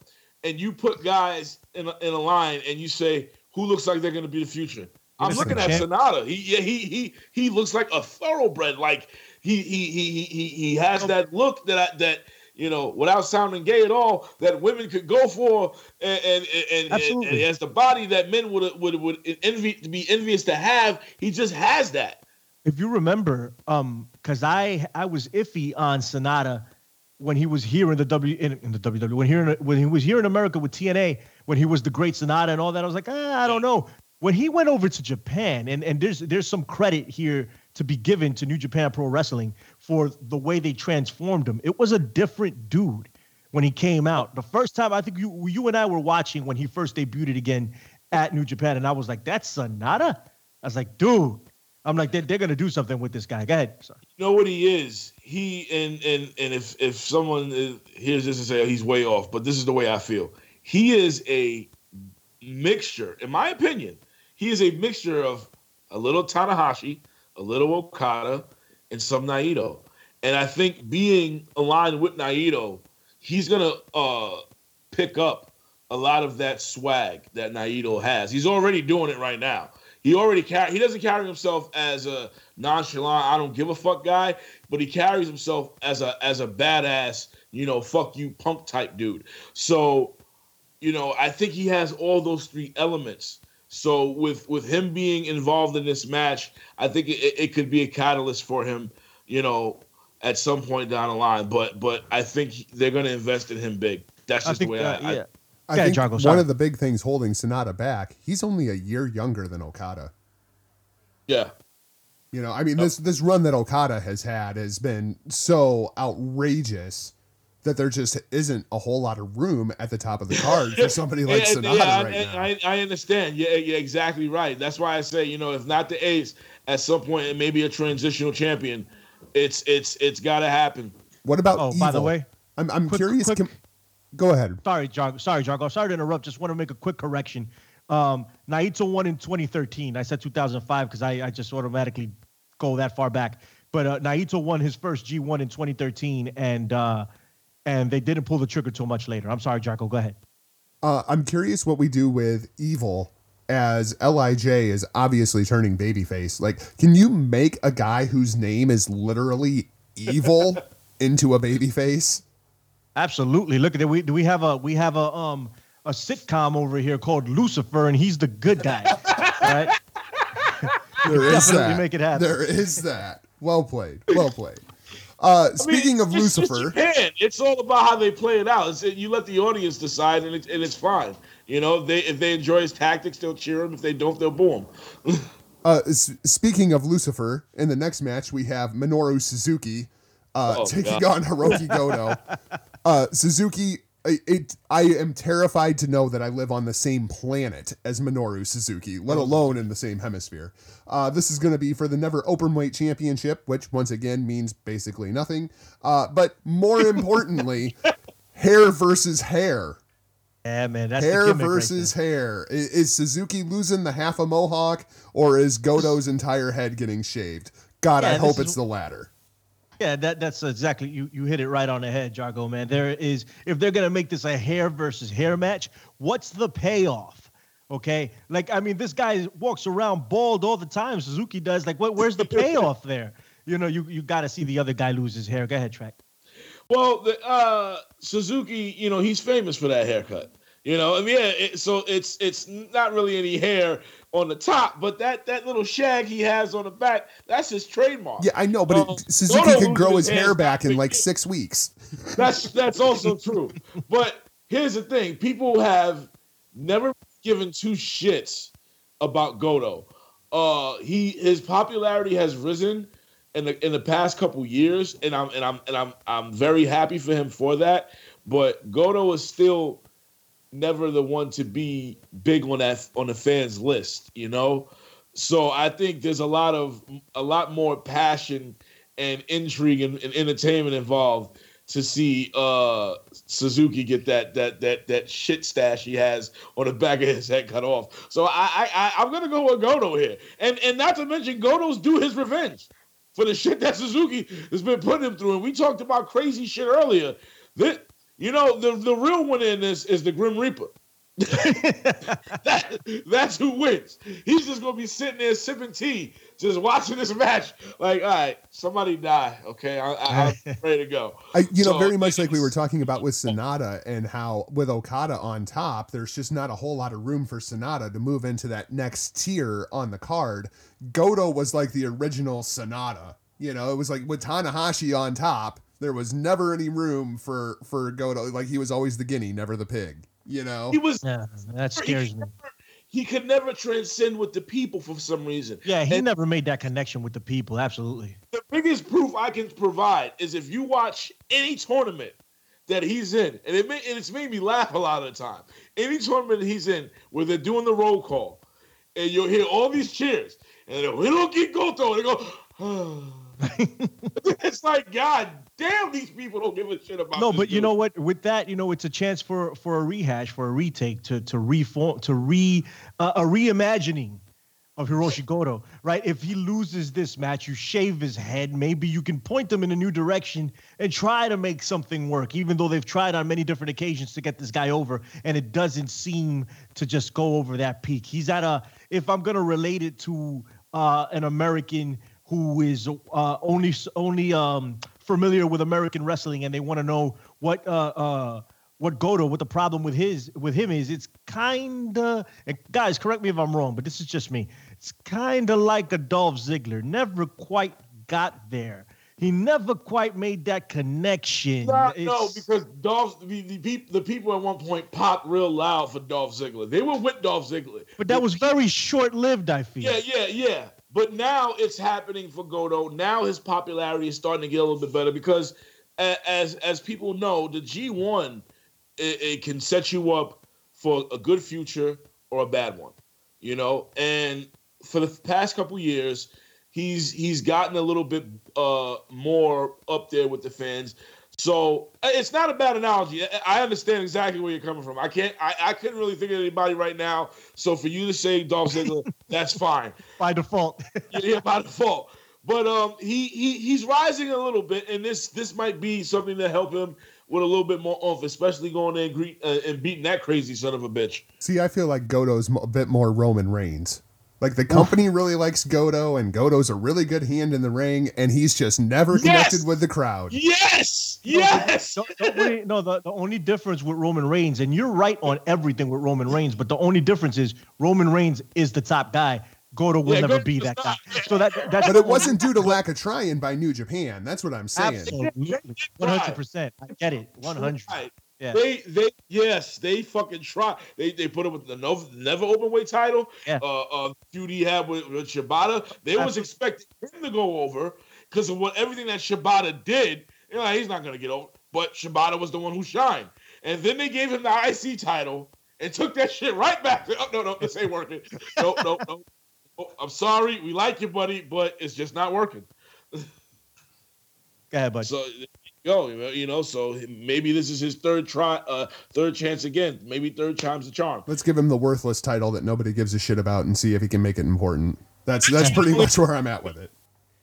and you put guys in a, in a line and you say who looks like they're going to be the future. I'm looking at champ- Sanada. He yeah, he he he looks like a thoroughbred. Like he he he he he, he has oh. that look that I, that you know without sounding gay at all that women could go for and and and, and, and has the body that men would would would envy to be envious to have. He just has that. if you remember, um, because I I was iffy on Sanada when he was here in the W in, in the WWE when here in, when he was here in America with TNA when he was the Great Sanada and all that. I was like, ah, I don't know. When he went over to Japan, and and there's there's some credit here to be given to New Japan Pro Wrestling for the way they transformed him. It was a different dude when he came out. The first time I think you you and I were watching when he first debuted again at New Japan, and I was like, that's Sanada. I was like, dude. I'm like, they're, they're gonna do something with this guy. Go ahead. You know what he is? He and and and if if someone is, hears this and say oh, he's way off, but this is the way I feel. He is a mixture, in my opinion. He is a mixture of a little Tanahashi, a little Okada, and some Naito. And I think being aligned with Naito, he's gonna uh pick up a lot of that swag that Naito has. He's already doing it right now. He already. He doesn't carry himself as a nonchalant, I don't give a fuck guy, but he carries himself as a as a badass, you know, fuck you punk type dude. So, you know, I think he has all those three elements. So with with him being involved in this match, I think it, it could be a catalyst for him, you know, at some point down the line. But but I think they're going to invest in him big. That's I just the way uh, I, I yeah. I Okay, think Jargo, one sorry. of the big things holding Sanada back, he's only a year younger than Okada. yeah. You know, I mean, this this run that Okada has had has been so outrageous that there just isn't a whole lot of room at the top of the card for somebody like Yeah, Sanada yeah, right I, now. I, I understand. Yeah, yeah, exactly right. That's why I say, you know, if not the ace, at some point it may be a transitional champion. It's it's it's got to happen. what about Oh, Evil? by the way, I'm I'm quick- curious. quick- com- go ahead. Sorry, Jargo. Sorry, Jargo. Sorry to interrupt. Just want to make a quick correction. Um, Naito won in 2013. I said 2005 because I, I just automatically go that far back. But uh, Naito won his first G1 in 2013, and uh, and they didn't pull the trigger till much later. I'm sorry, Jargo. Go ahead. Uh, I'm curious what we do with Evil as Lij is obviously turning babyface. Like, can you make a guy whose name is literally Evil into a babyface? Absolutely. Look at it. We do we have a we have a um a sitcom over here called Lucifer, and he's the good guy. right? There is that. make it happen. There is that. Well played. Well played. Uh, I mean, speaking of it's- it's Lucifer, Japan. It's all about how they play it out. It's, you let the audience decide, and, it, and it's fine. You know, they if they enjoy his tactics, they'll cheer him. If they don't, they'll boo him. uh, s- speaking of Lucifer, in the next match we have Minoru Suzuki uh, Oh, taking God. on Hirooki Goto. uh, Suzuki I- it I am terrified to know that I live on the same planet as Minoru Suzuki, let alone in the same hemisphere. Uh, this is going to be for the Never Open Weight Championship, which once again means basically nothing. Uh, but more importantly, hair versus hair. Yeah, man, that's the hair gimmick right versus hair. I- Is, Suzuki losing the half a mohawk, or is Goto's entire head getting shaved? God, I hope is- it's the latter. Yeah, that that's exactly you you hit it right on the head, Jargo man. There is if they're gonna make this a hair versus hair match, what's the payoff? Okay, like I mean, this guy walks around bald all the time. Suzuki does. Like, what? Where's the payoff there? You know, you you got to see the other guy lose his hair. Go ahead, track. Well, the, uh, Suzuki, you know, he's famous for that haircut. You know, I mean, yeah. It, so it's it's not really any hair on the top, but that that little shag he has on the back, that's his trademark. Yeah, I know, but Um, it, Suzuki can grow his hair hair back in like six weeks. That's that's also true. But here's the thing: people have never given two shits about Goto. Uh, he his popularity has risen in the in the past couple years, and I'm and I'm and I'm I'm very happy for him for that. But Goto is still never the one to be big on that on the fans list, you know. So I think there's a lot of a lot more passion and intrigue and, and entertainment involved to see uh Suzuki get that that that that shit stash he has on the back of his head cut off. So I I, I I'm gonna go with Goto here, and and not to mention Goto's due his revenge for the shit that Suzuki has been putting him through. And we talked about crazy shit earlier. That you know the the real one in this is the Grim Reaper. that, that's who wins. He's just gonna be sitting there sipping tea, just watching this match. Like, all right, somebody die. Okay, I, I, I'm ready to go. I, you know, very much like we were talking about with Sanada and how with Okada on top, there's just not a whole lot of room for Sanada to move into that next tier on the card. Goto was like the original Sanada. You know, it was like with Tanahashi on top, there was never any room for for Goto. Like he was always the guinea, never the pig. You know, He was Yeah, that scares me. he could never transcend with the people for some reason. Yeah, he And- never made that connection with the people. Absolutely. the biggest proof I can provide is if you watch any tournament that he's in, and it may, and it's made me laugh a lot of the time. Any tournament he's in where they're doing the roll call, and you'll hear all these cheers, and they'll, we don't get Goto, and they go. Ah. it's like God damn, these people don't give a shit about. no, but you know what? With that, you know, it's a chance for for a rehash, for a retake, to to reform, to re uh, a reimagining of Hiroshi Goto, right? If he loses this match, you shave his head. Maybe you can point them in a new direction and try to make something work, even though they've tried on many different occasions to get this guy over, and it doesn't seem to just go over that peak. He's at a. If I'm gonna relate it to uh, an American who is uh, only only um, familiar with American wrestling, and they want to know what uh, uh, what Goto, what the problem with his with him is. It's kind of guys, correct me if I'm wrong, but this is just me. It's kind of like a Dolph Ziggler, never quite got there. He never quite made that connection. Not- no, because Dolph, the, the, peop, the people at one point popped real loud for Dolph Ziggler. They were with Dolph Ziggler. but that was very short lived. I feel. Yeah, yeah, yeah. But now it's happening for Goto. Now his popularity is starting to get a little bit better because, as as people know, the G one it, it can set you up for a good future or a bad one. You know, and for the past couple years, he's he's gotten a little bit uh more up there with the fans. So uh, it's not a bad analogy. I- understand exactly where you're coming from. I can't. I, I couldn't really think of anybody right now. So for you to say Dolph Ziggler, that's fine. by default. Yeah, by default. But um, he he he's rising a little bit, and this this might be something to help him with a little bit more oomph, especially going in and, greet, uh, and beating that crazy son of a bitch. See, I feel like Goto's mo- a bit more Roman Reigns. Like the company really likes Goto, and Goto's a really good hand in the ring, and he's just never Yes! connected with the crowd. Yes, yes. No, the only, no, the, the only difference with Roman Reigns, and you're right on everything with Roman Reigns, but the only difference is Roman Reigns is the top guy. Goto will Yeah, never Goto's be the that guy. So that that's But it wasn't due to lack of trying by New Japan. That's what I'm saying. Absolutely, one hundred percent. I get it, one hundred. Right. Yeah. They they yes they fucking try. They they put him with the no, never open weight title. Yeah. Uh, uh, feud he had with, with Shibata. They was expecting him to go over because of what everything that Shibata did. You know, he's not gonna get over. But Shibata was the one who shined. And then they gave him the IC title and took that shit right back. Oh, no, no, this ain't working. No, no, no. Oh, I'm sorry. We like you, buddy, but it's just not working. Go ahead, buddy. So go, you know. So maybe this is his third try, uh, third chance again. Maybe third time's the charm. Let's give him the worthless title that nobody gives a shit about and see if he can make it important. That's that's pretty much where I'm at with it.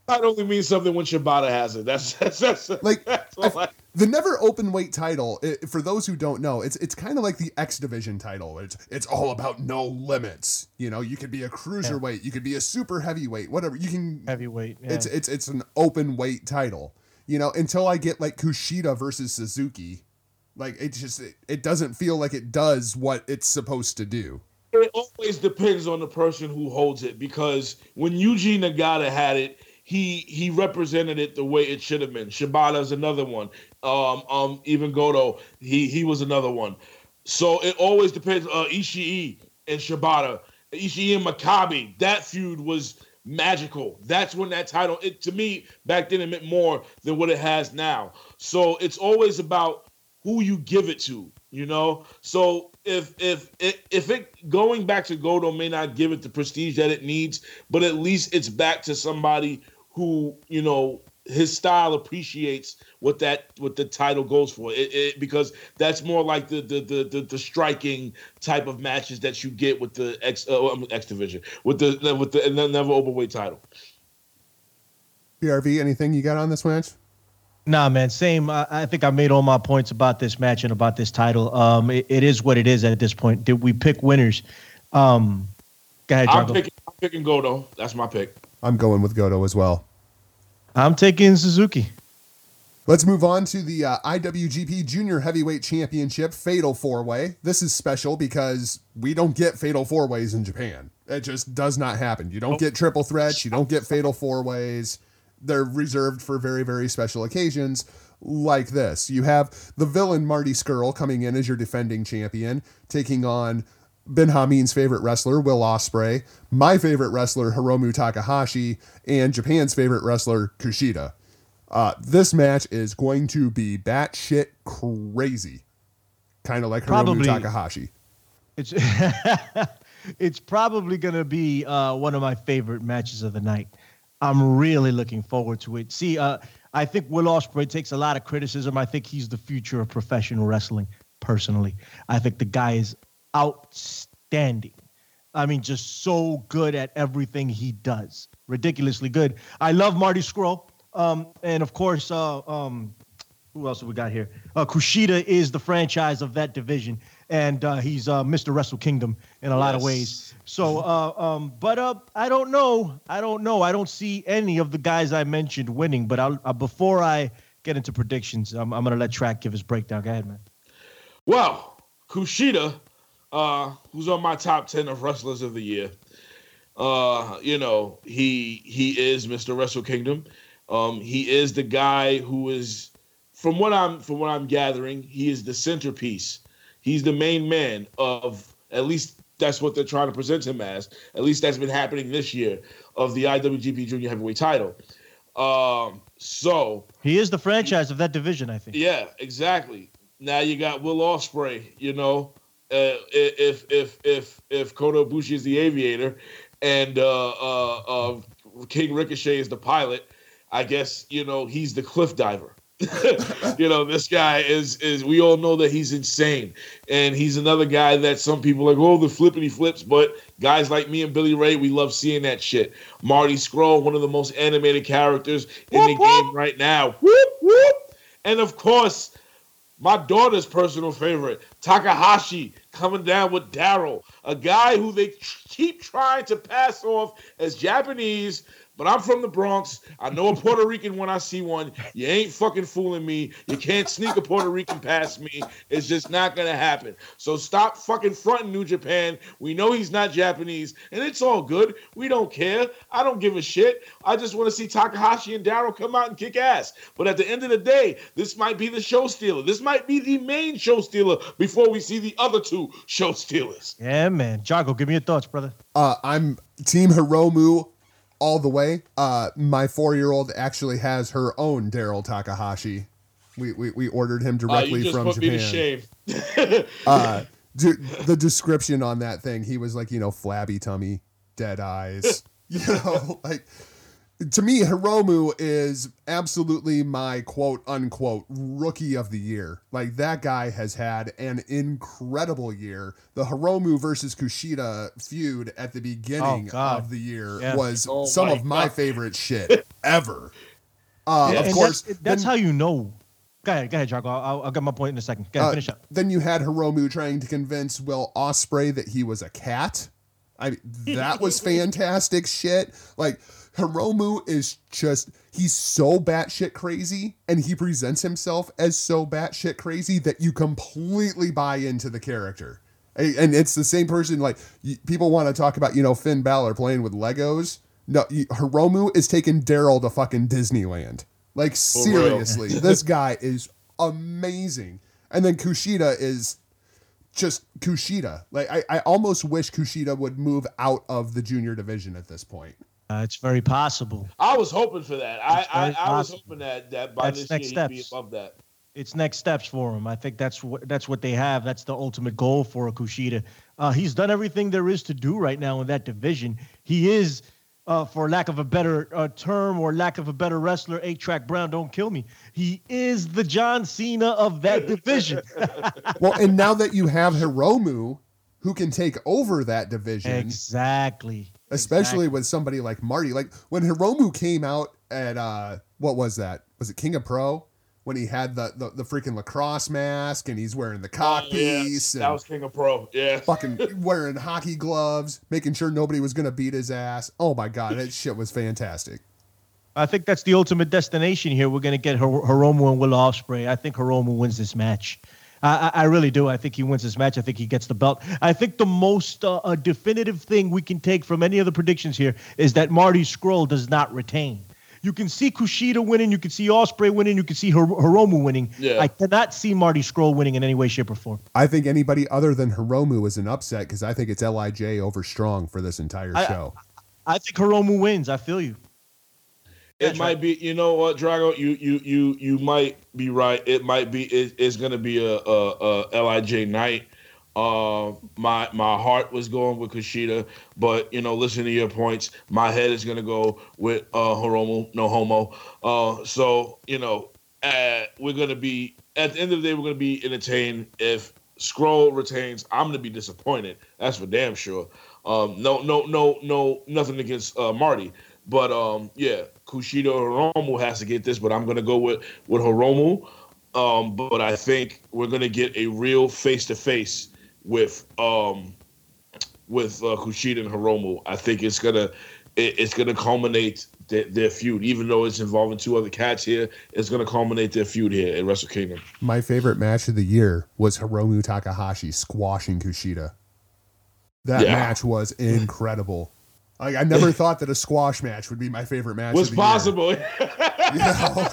That only means something when Shibata has it. That's that's, that's Like that's all I- the never open weight title. i for those who don't know, it's it's kind of like the X division title. It's it's all about no limits. You know, you could be a cruiserweight, you could be a super heavyweight, whatever. You can Heavyweight. Yeah. It's it's it's an open weight title. You know, until I get like Kushida versus Suzuki, like it just it, it doesn't feel like it does what it's supposed to do. it always depends on the person who holds it because when Yuji Nagata had it, he he represented it the way it should have been. Shibata's another one. Um, um, even Goto, he he was another one. So it always depends. Uh, Ishii and Shibata, Ishii and Makabe, that feud was magical. That's when that title, it to me back then, it meant more than what it has now. So it's always about who you give it to, you know. So if if if, if it going back to Goto may not give it the prestige that it needs, but at least it's back to somebody who you know his style appreciates what that what the title goes for. It, it because that's more like the the, the the the striking type of matches that you get with the X uh, X division with the with the and the never overweight title. BRV, anything you got on this match? Nah, man. Same. I, I think I made all my points about this match and about this title. Um, it, it is what it is at this point. Did we pick winners? Um, go ahead, I'm picking I'm picking Goto. That's my pick. I'm going with Goto as well. I'm taking Suzuki. Let's move on to the uh, IWGP Junior Heavyweight Championship Fatal Four Way. This is special because we don't get Fatal Four Ways in Japan. It just does not happen. You don't get triple threats. You don't get Fatal Four Ways. They're reserved for very, very special occasions like this. You have the villain Marty Scurll coming in as your defending champion, taking on Ben Hameen's favorite wrestler, Will Ospreay, my favorite wrestler, Hiromu Takahashi, and Japan's favorite wrestler, Kushida. Uh, this match is going to be batshit crazy, kind of like Probably. Hiromu Takahashi. It's it's probably gonna be uh, one of my favorite matches of the night. I'm really looking forward to it. See, uh, I think Will Ospreay takes a lot of criticism. I think he's the future of professional wrestling. Personally, I think the guy is outstanding. I mean, just so good at everything he does. Ridiculously good. I love Marty Scurll. Um, and of course, uh, um, who else have we got here? Uh, Kushida is the franchise of that division, and uh, he's uh, Mr. Wrestle Kingdom in a lot of ways. So, uh, um, but uh, I don't know. I don't know. I don't see any of the guys I mentioned winning. But I'll, uh, before I get into predictions, I'm, I'm gonna let Track give his breakdown. Go ahead, man. Well, Kushida, uh, who's on my top ten of wrestlers of the year, uh, you know, he he is Mr. Wrestle Kingdom. Um, he is the guy who is, from what I'm from what I'm gathering, he is the centerpiece. He's the main man of at least that's what they're trying to present him as. At least that's been happening this year of the IWGP Junior Heavyweight title. Um, so He is the franchise of that division. I think. yeah, exactly. Now you got Will Ospreay. You know, uh, if if if if Kota Ibushi is the aviator, and uh, uh, uh, King Ricochet is the pilot, I guess you know he's the cliff diver. you know, this guy is is we all know that he's insane, and he's another guy that some people like. Oh, the flippity flips, but guys like me and Billy Ray, we love seeing that shit. Marty Scurll, one of the most animated characters in the game right now. Whoop whoop, and of course my daughter's personal favorite, Takahashi, coming down with Daryl, a guy who they keep trying to pass off as Japanese. But I'm from the Bronx. I know a Puerto Rican when I see one. You ain't fucking fooling me. You can't sneak a Puerto Rican past me. It's just not gonna happen. So stop fucking fronting New Japan. We know he's not Japanese, and it's all good. We don't care. I don't give a shit. I just want to see Takahashi and Daryl come out and kick ass. But at the end of the day, this might be the show stealer. This might be the main show stealer before we see the other two show stealers. Yeah, man. Jago, give me your thoughts, brother. Uh, I'm Team Hiromu all the way. Uh, my four year old actually has her own Daryl Takahashi We we, we ordered him Uh, directly you just from put me to Japan. shame. Uh, dude, the description on that thing, he was like, you know, flabby tummy, dead eyes. you know, like to me, Hiromu is absolutely my quote unquote rookie of the year. Like that guy has had an incredible year. The Hiromu versus Kushida feud at the beginning Oh, of the year Yeah. was Oh, some my of my God. favorite shit ever. Uh, Yeah, of course, that's, that's then- how you know. Go ahead, go ahead, Jaco. I'll, I'll get my point in a second. Go ahead, Uh, finish up. Then you had Hiromu trying to convince Will Ospreay that he was a cat. I that was fantastic shit. Like Hiromu is just he's so batshit crazy, and he presents himself as so batshit crazy that you completely buy into the character. And it's the same person. Like people want to talk about, you know, Finn Balor playing with Legos. No, Hiromu is taking Daryl to fucking Disneyland. Like seriously, this guy is amazing. And then Kushida is just Kushida. Like I, I almost wish Kushida would move out of the junior division at this point. Uh, it's very possible. I was hoping for that. I, It's I, very I was hoping that that by That's this next year he'd be steps. above that. It's next steps for him. I think that's what that's what they have. That's the ultimate goal for Kushida. Uh, he's done everything there is to do right now in that division. He is, uh, for lack of a better uh, term or lack of a better wrestler, eight track Brown. Don't kill me. He is the John Cena of that division. Well, and now that you have Hiromu who can take over that division, exactly. Especially Exactly. with somebody like Marty. Like when Hiromu came out at uh what was that? Was it King of Pro? When he had the the, the freaking lacrosse mask and he's wearing the cock Oh, yeah, piece and that was King of Pro. Yeah. fucking wearing hockey gloves, making sure nobody was gonna beat his ass. Oh my god, that shit was fantastic. I think that's the ultimate destination here. We're going to get Hir- Hiromu and Will Ospreay. I think Hiromu wins this match. I, I I really do. I think he wins this match. I think he gets the belt. I think the most uh, definitive thing we can take from any of the predictions here is that Marty Scurll does not retain. You can see Kushida winning. You can see Ospreay winning. You can see Hir- Hiromu winning. Yeah. I cannot see Marty Scurll winning in any way, shape, or form. I think anybody other than Hiromu is an upset because I think it's Lij over strong for this entire I- show. I think Hiromu wins. I feel you. It might be, you know what, Drago, you you you you might be right. It might be. It, it's gonna be a, a, a Lij night. Uh, my my heart was going with Kushida, but you know, listen to your points. My head is gonna go with uh, Hiromu, no homo. Uh, so you know, uh, we're gonna be at the end of the day, we're gonna be entertained. If Scurll retains, I'm gonna be disappointed. That's for damn sure. Um, no, no, no, no, nothing against uh, Marty, but um, yeah, Kushida Hiromu has to get this, but I'm gonna go with with Hiromu. Um, but I think we're gonna get a real face to face with um with uh, Kushida and Hiromu. I think it's gonna it, it's gonna culminate their, their feud, even though it's involving two other cats here. It's gonna culminate their feud here in Wrestle Kingdom. My favorite match of the year was Hiromu Takahashi squashing Kushida. That Yeah. match was incredible. Like I never thought that a squash match would be my favorite match. Was of the year. possible. You know,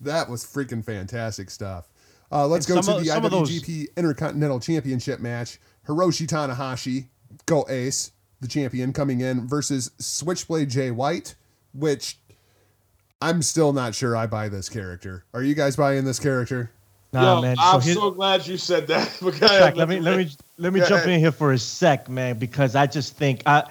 that was freaking fantastic stuff. Uh, let's And go to of- the some of those- IWGP Intercontinental Championship match. Hiroshi Tanahashi, go Ace, the champion, coming in versus Switchblade Jay White, which I'm still not sure I buy this character. Are you guys buying this character? Nah, Yo, man. I'm here- so glad you said that. because Shaq, let me let me let me Yeah. jump in here for a sec, man, because I just think I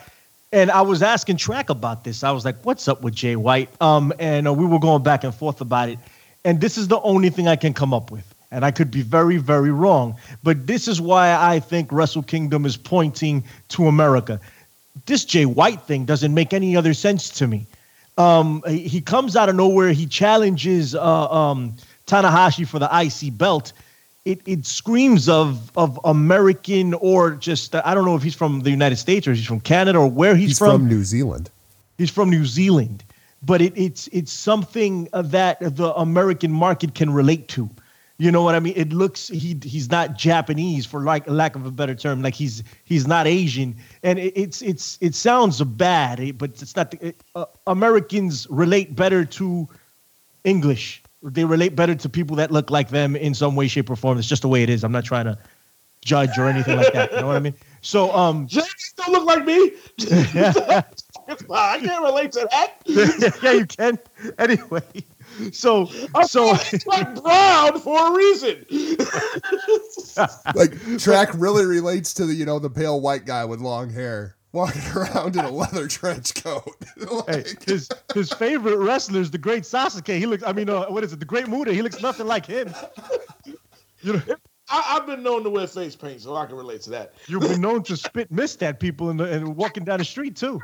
and I was asking Track about this. I was like, "What's up with Jay White?" Um, and uh, we were going back and forth about it, and this is the only thing I can come up with, and I could be very, very wrong. But this is why I think Wrestle Kingdom is pointing to America. This Jay White thing doesn't make any other sense to me. Um, he comes out of nowhere. He challenges uh, um, Tanahashi for the IC belt. It, it screams of of American or just I don't know if he's from the United States or he's from Canada or where he's, from. He's from New Zealand. He's from New Zealand, but it, it's it's something that the American market can relate to. You know what I mean? It looks he he's not Japanese for like lack of a better term. Like he's he's not Asian, and it, it's it's it sounds bad, but it's not. It, uh, Americans relate better to English. They relate better to people that look like them in some way, shape, or form. It's just the way it is. I'm not trying to judge or anything like that. You know what I mean? So um, Jay don't look like me. I can't relate to that. yeah, you can. Anyway, So I'm so like brown for a reason. Like track really relates to the you know the pale white guy with long hair walking around in a leather trench coat. hey, his his favorite wrestler is the great Sasuke. He looks. I mean, uh, what is it? The Great Muta. He looks nothing like him. You know, I, I've been known to wear face paint, so I can relate to that. you've been known to spit mist at people and and walking down the street too.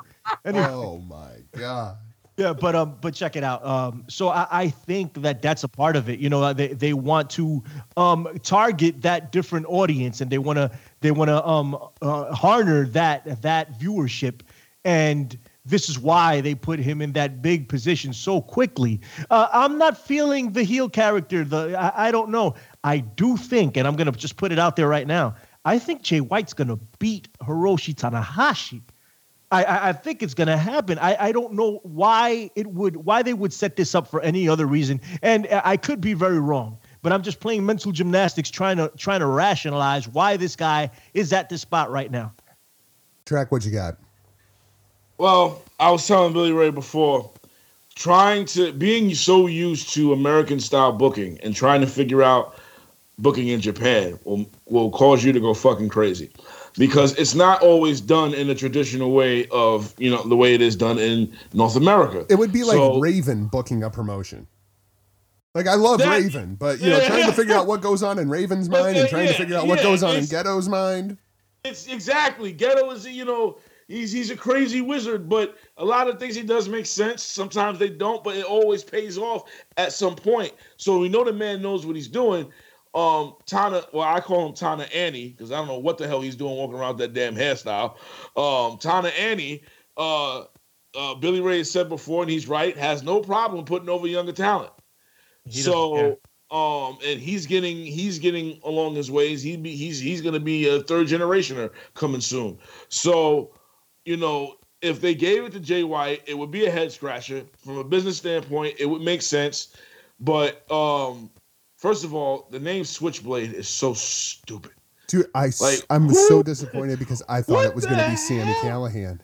Anyway, oh my god. Yeah, but um, but check it out. Um, so I, I think that that's a part of it. You know, they they want to um target that different audience, and they want to they want to um uh, harner that that viewership, and this is why they put him in that big position so quickly. Uh, I'm not feeling the heel character. The I, I don't know. I do think, and I'm gonna just put it out there right now. I think Jay White's gonna beat Hiroshi Tanahashi. I, I, I think it's going to happen. I, I don't know why it would why they would set this up for any other reason, and I could be very wrong. But I'm just playing mental gymnastics, trying to trying to rationalize why this guy is at this spot right now. Track what you got. Well, I was telling Billy Ray before, trying to being so used to American style booking and trying to figure out booking in Japan will will cause you to go fucking crazy. Because it's not always done in the traditional way of, you know, the way it is done in North America. It would be like So- Raven booking a promotion. Like I love That- Raven, but you know, Yeah. trying to figure out what goes on in Raven's mind and trying to figure out what yeah, goes on in Gedo's mind. It's exactly Ghetto is you know he's he's a crazy wizard, but a lot of things he does make sense. Sometimes they don't, but it always pays off at some point. So we know the man knows what he's doing. Um, Tana, well, I call him Tana Annie because I don't know what the hell he's doing walking around with that damn hairstyle. Um, Tana Annie, uh, uh, Billy Ray has said before, and he's right, has no problem putting over younger talent. He so um and he's getting he's getting along his ways. He be he's he's going to be a third generationer coming soon. So you know if they gave it to Jay White it would be a head scratcher. From a business standpoint it would make sense. But um first of all the name Switchblade is so stupid. Dude, I s- Like, I'm who- so disappointed because I thought it was going to the be Sammy hell? Callahan.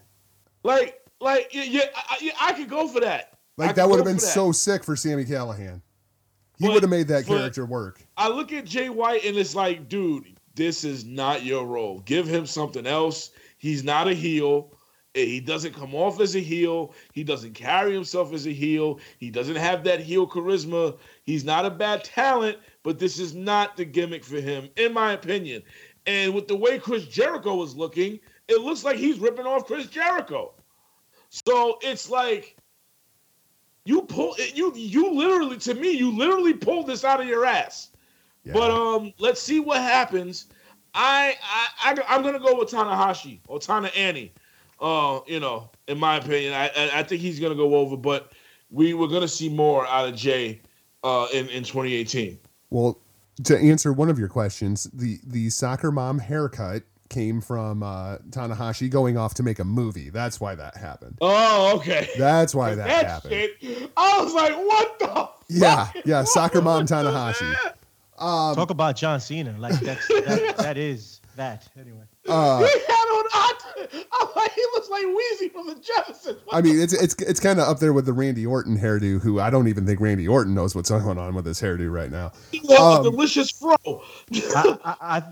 like like yeah, yeah, I, yeah, I could go for that. Like could that would have been so sick for Sami Callihan. He would have made that character work. I look at Jay White and it's like, dude, this is not your role. Give him something else. He's not a heel. Eh, He doesn't come off as a heel. He doesn't carry himself as a heel. He doesn't have that heel charisma. He's not a bad talent, but this is not the gimmick for him, in my opinion. And with the way Chris Jericho was looking, it looks like he's ripping off Chris Jericho. So it's like you pull you you literally to me you literally pulled this out of your ass. Yeah. But um, let's see what happens. I I, I I'm gonna go with Tanahashi or Tana Annie. Uh, you know, in my opinion, I I, I think he's gonna go over, but we we're gonna see more out of Jay uh in in 2018. Well, to answer one of your questions, the the soccer mom haircut came from uh, Tanahashi going off to make a movie. That's why that happened. Oh, okay. That's why that, That happened. shit, I was like, what the? Yeah, fuck? yeah, What soccer mom Tanahashi. that? Um, Talk about John Cena. Like that's that, that is that anyway. uh, He had on I'm like, he looks like Wheezy from the Jeffersons. What I mean, it's it's it's kind of up there with the Randy Orton hairdo, who I don't even think Randy Orton knows what's going on with his hairdo right now. He has Um, a delicious fro. I, I, I,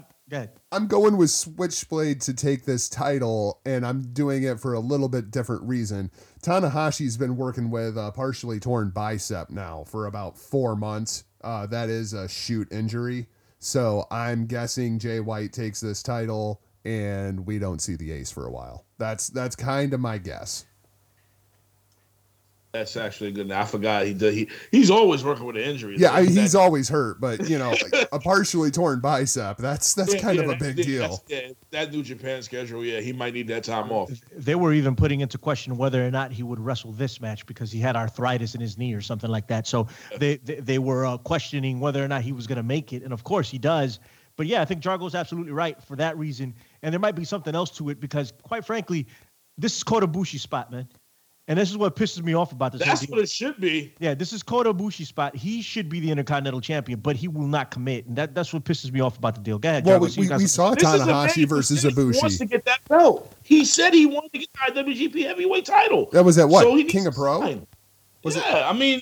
I'm going with Switchblade to take this title, and I'm doing it for a little bit different reason. Tanahashi's been working with a partially torn bicep now for about four months. Uh, that is a shoot injury. So I'm guessing Jay White takes this title, and we don't see the ace for a while. That's that's kind of my guess. That's actually good. I forgot he did. He he's always working with an injury. Yeah, I, That- he's always hurt, but you know, like, a partially torn bicep. That's that's yeah, kind yeah, of a big yeah, deal. Yeah, that New Japan schedule. Yeah, he might need that time off. They were even putting into question whether or not he would wrestle this match because he had arthritis in his knee or something like that. So they they, they were uh, questioning whether or not he was going to make it, and of course he does. But yeah, I think Jargo's absolutely right for that reason, and there might be something else to it because, quite frankly, this is Kota Ibushi's spot, man, and this is what pisses me off about this. That's deal. what it should be. Yeah, this is Kota Ibushi's spot. He should be the Intercontinental Champion, but he will not commit, and that, that's what pisses me off about the deal. Go ahead, Well, Jargo, we, we, we saw This is Tanahashi versus said He wants to get that belt. He said he wanted to get the IWGP Heavyweight title. That was at what So King of Pro. sign. Was it- I mean,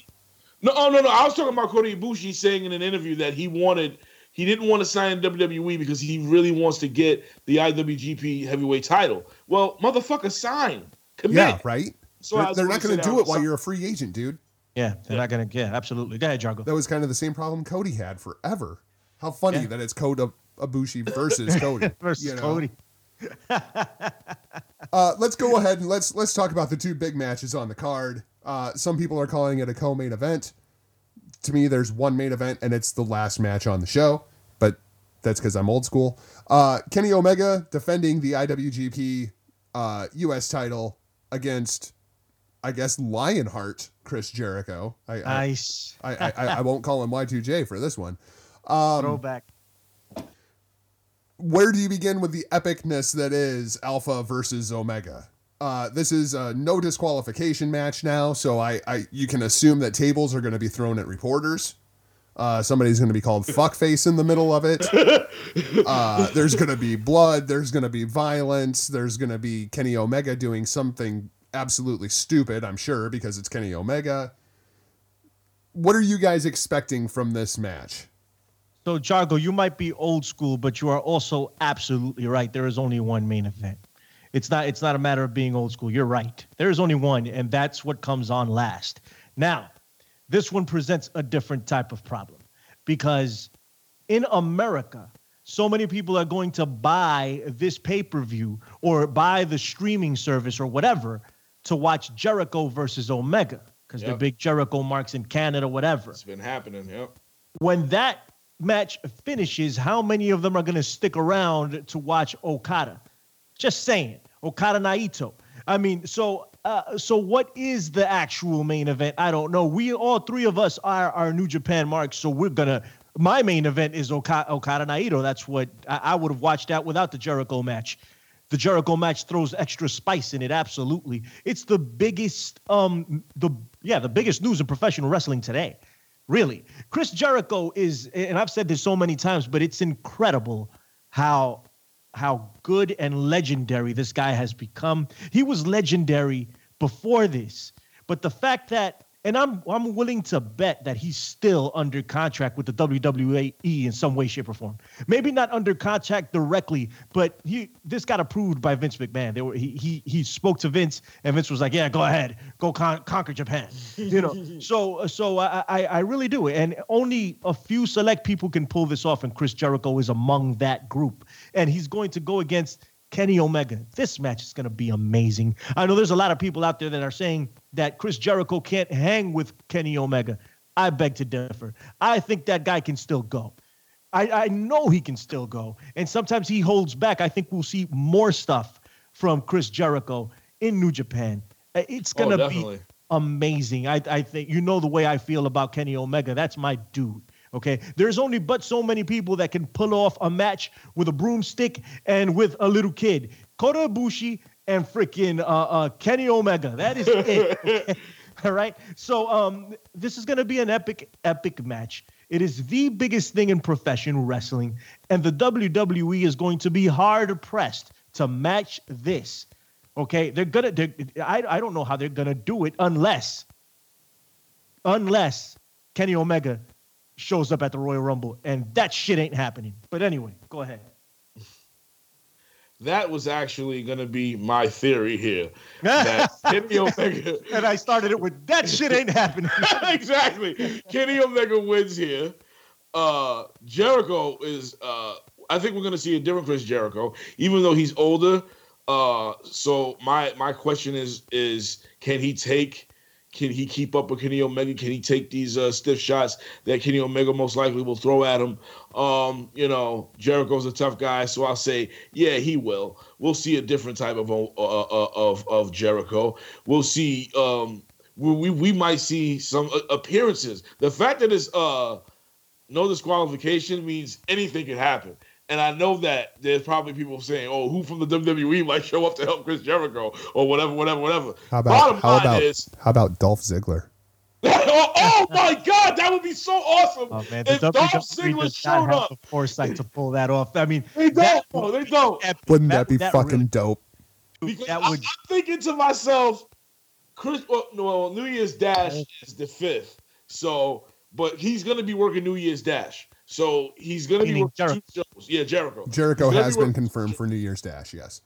No, oh, no, no. I was talking about Kota Ibushi saying in an interview that he wanted, he didn't want to sign WWE because he really wants to get the IWGP Heavyweight Title. Well, motherfucker, sign, commit. Yeah, right. So they're they're not going to do it while you're a free agent, dude. Yeah, they're not gonna. Yeah, absolutely. Go ahead, Jargo. That was kind of the same problem Cody had forever. How funny Yeah. that it's Kota Ibushi versus Cody Versus you know? Cody. Uh, let's go ahead and let's let's talk about the two big matches on the card. Uh, some people are calling it a co-main event. To me, there's one main event, and it's the last match on the show. But that's because I'm old school. Uh, Kenny Omega defending the IWGP uh, U.S. title against, I guess, Lionheart Chris Jericho. I I, Nice I, I, I won't call him Y2J for this one. Um, throwback. where do you begin with the epicness that is Alpha versus Omega? Uh, this is a no disqualification match now, so I, I you can assume that tables are going to be thrown at reporters. Uh, somebody's going to be called fuckface in the middle of it. Uh, there's going to be blood. There's going to be violence. There's going to be Kenny Omega doing something absolutely stupid. I'm sure because it's Kenny Omega. What are you guys expecting from this match? So, Jargo, you might be old school, but you are also absolutely right. There is only one main event. It's not. It's not a matter of being old school. You're right. There is only one, and that's what comes on last. Now, this one presents a different type of problem because in America, so many people are going to buy this pay per view or buy the streaming service or whatever to watch Jericho versus Omega because they're big Jericho marks in Canada, whatever It's been happening. Yep. when that match finishes, how many of them are going to stick around to watch Okada? Just saying, Okada Naito. I mean, so uh, so what is the actual main event? I don't know. We all three of us are our New Japan marks, so we're gonna. My main event is Oka- Okada Naito. That's what I, I would have watched out without the Jericho match. The Jericho match throws extra spice in it. Absolutely, it's the biggest. Um, the yeah, the biggest news in professional wrestling today. Really, Chris Jericho is, and I've said this so many times, but it's incredible how how good and legendary this guy has become. He was legendary before this, but the fact that and I'm I'm willing to bet that he's still under contract with the WWE in some way, shape, or form. Maybe not under contract directly, but he this got approved by Vince McMahon. They were he he he spoke to Vince, and Vince was like, "Yeah, go ahead, go con- conquer Japan." You know, so so I, I I really do, and only a few select people can pull this off, and Chris Jericho is among that group, and he's going to go against Kenny Omega. This match is going to be amazing. I know there's a lot of people out there that are saying that Chris Jericho can't hang with Kenny Omega. I beg to differ. I think that guy can still go. I, I know he can still go. And sometimes he holds back. I think we'll see more stuff from Chris Jericho in New Japan. Uh, It's Oh, going to be amazing. I, I think you know the way I feel about Kenny Omega. That's my dude. Okay. There's only but so many people that can pull off a match with a broomstick and with a little kid. Kota Ibushi and freaking uh, uh, Kenny Omega. That is it. okay? All right. So um, this is going to be an epic, epic match. It is the biggest thing in professional wrestling, and the WWE is going to be hard pressed to match this. Okay, they're gonna. They're, I I don't know how they're gonna do it unless, unless Kenny Omega shows up at the Royal Rumble, and that shit ain't happening. But anyway, go ahead. That was actually going to be my theory here. That Kenny Omega. And I started it with that shit ain't happening. exactly. Kenny Omega wins here. Uh, Jericho is. Uh, I think we're going to see a different Chris Jericho, even though he's older. Uh, so my my question is is can he take? Can he keep up with Kenny Omega? Can he take these uh, stiff shots that Kenny Omega most likely will throw at him? Um, you know, Jericho's a tough guy, so I'll say, yeah, he will. We'll see a different type of uh, uh, of of Jericho. We'll see. Um, we, we we might see some uh, appearances. The fact that it's uh no disqualification means anything can happen. And I know that there's probably people saying, "Oh, who from the WWE might show up to help Chris Jericho or whatever, whatever, whatever." How Bottom about how line about is, how about Dolph Ziggler? oh, oh my God, that would be so awesome Oh man, the if Dolph WWE Ziggler does not showed have up. the foresight to pull that off. I mean, They don't, bro. would They don't. be. Wouldn't that, be fucking really- dope? Because that I- would I'm thinking to myself, Chris. Well, no, New Year's Dash oh. is the fifth. So, but he's going to be working New Year's Dash. So he's going to be Meaning working two shows. Yeah, Jericho. Jericho has be been working- confirmed for New Year's Dash. Yes.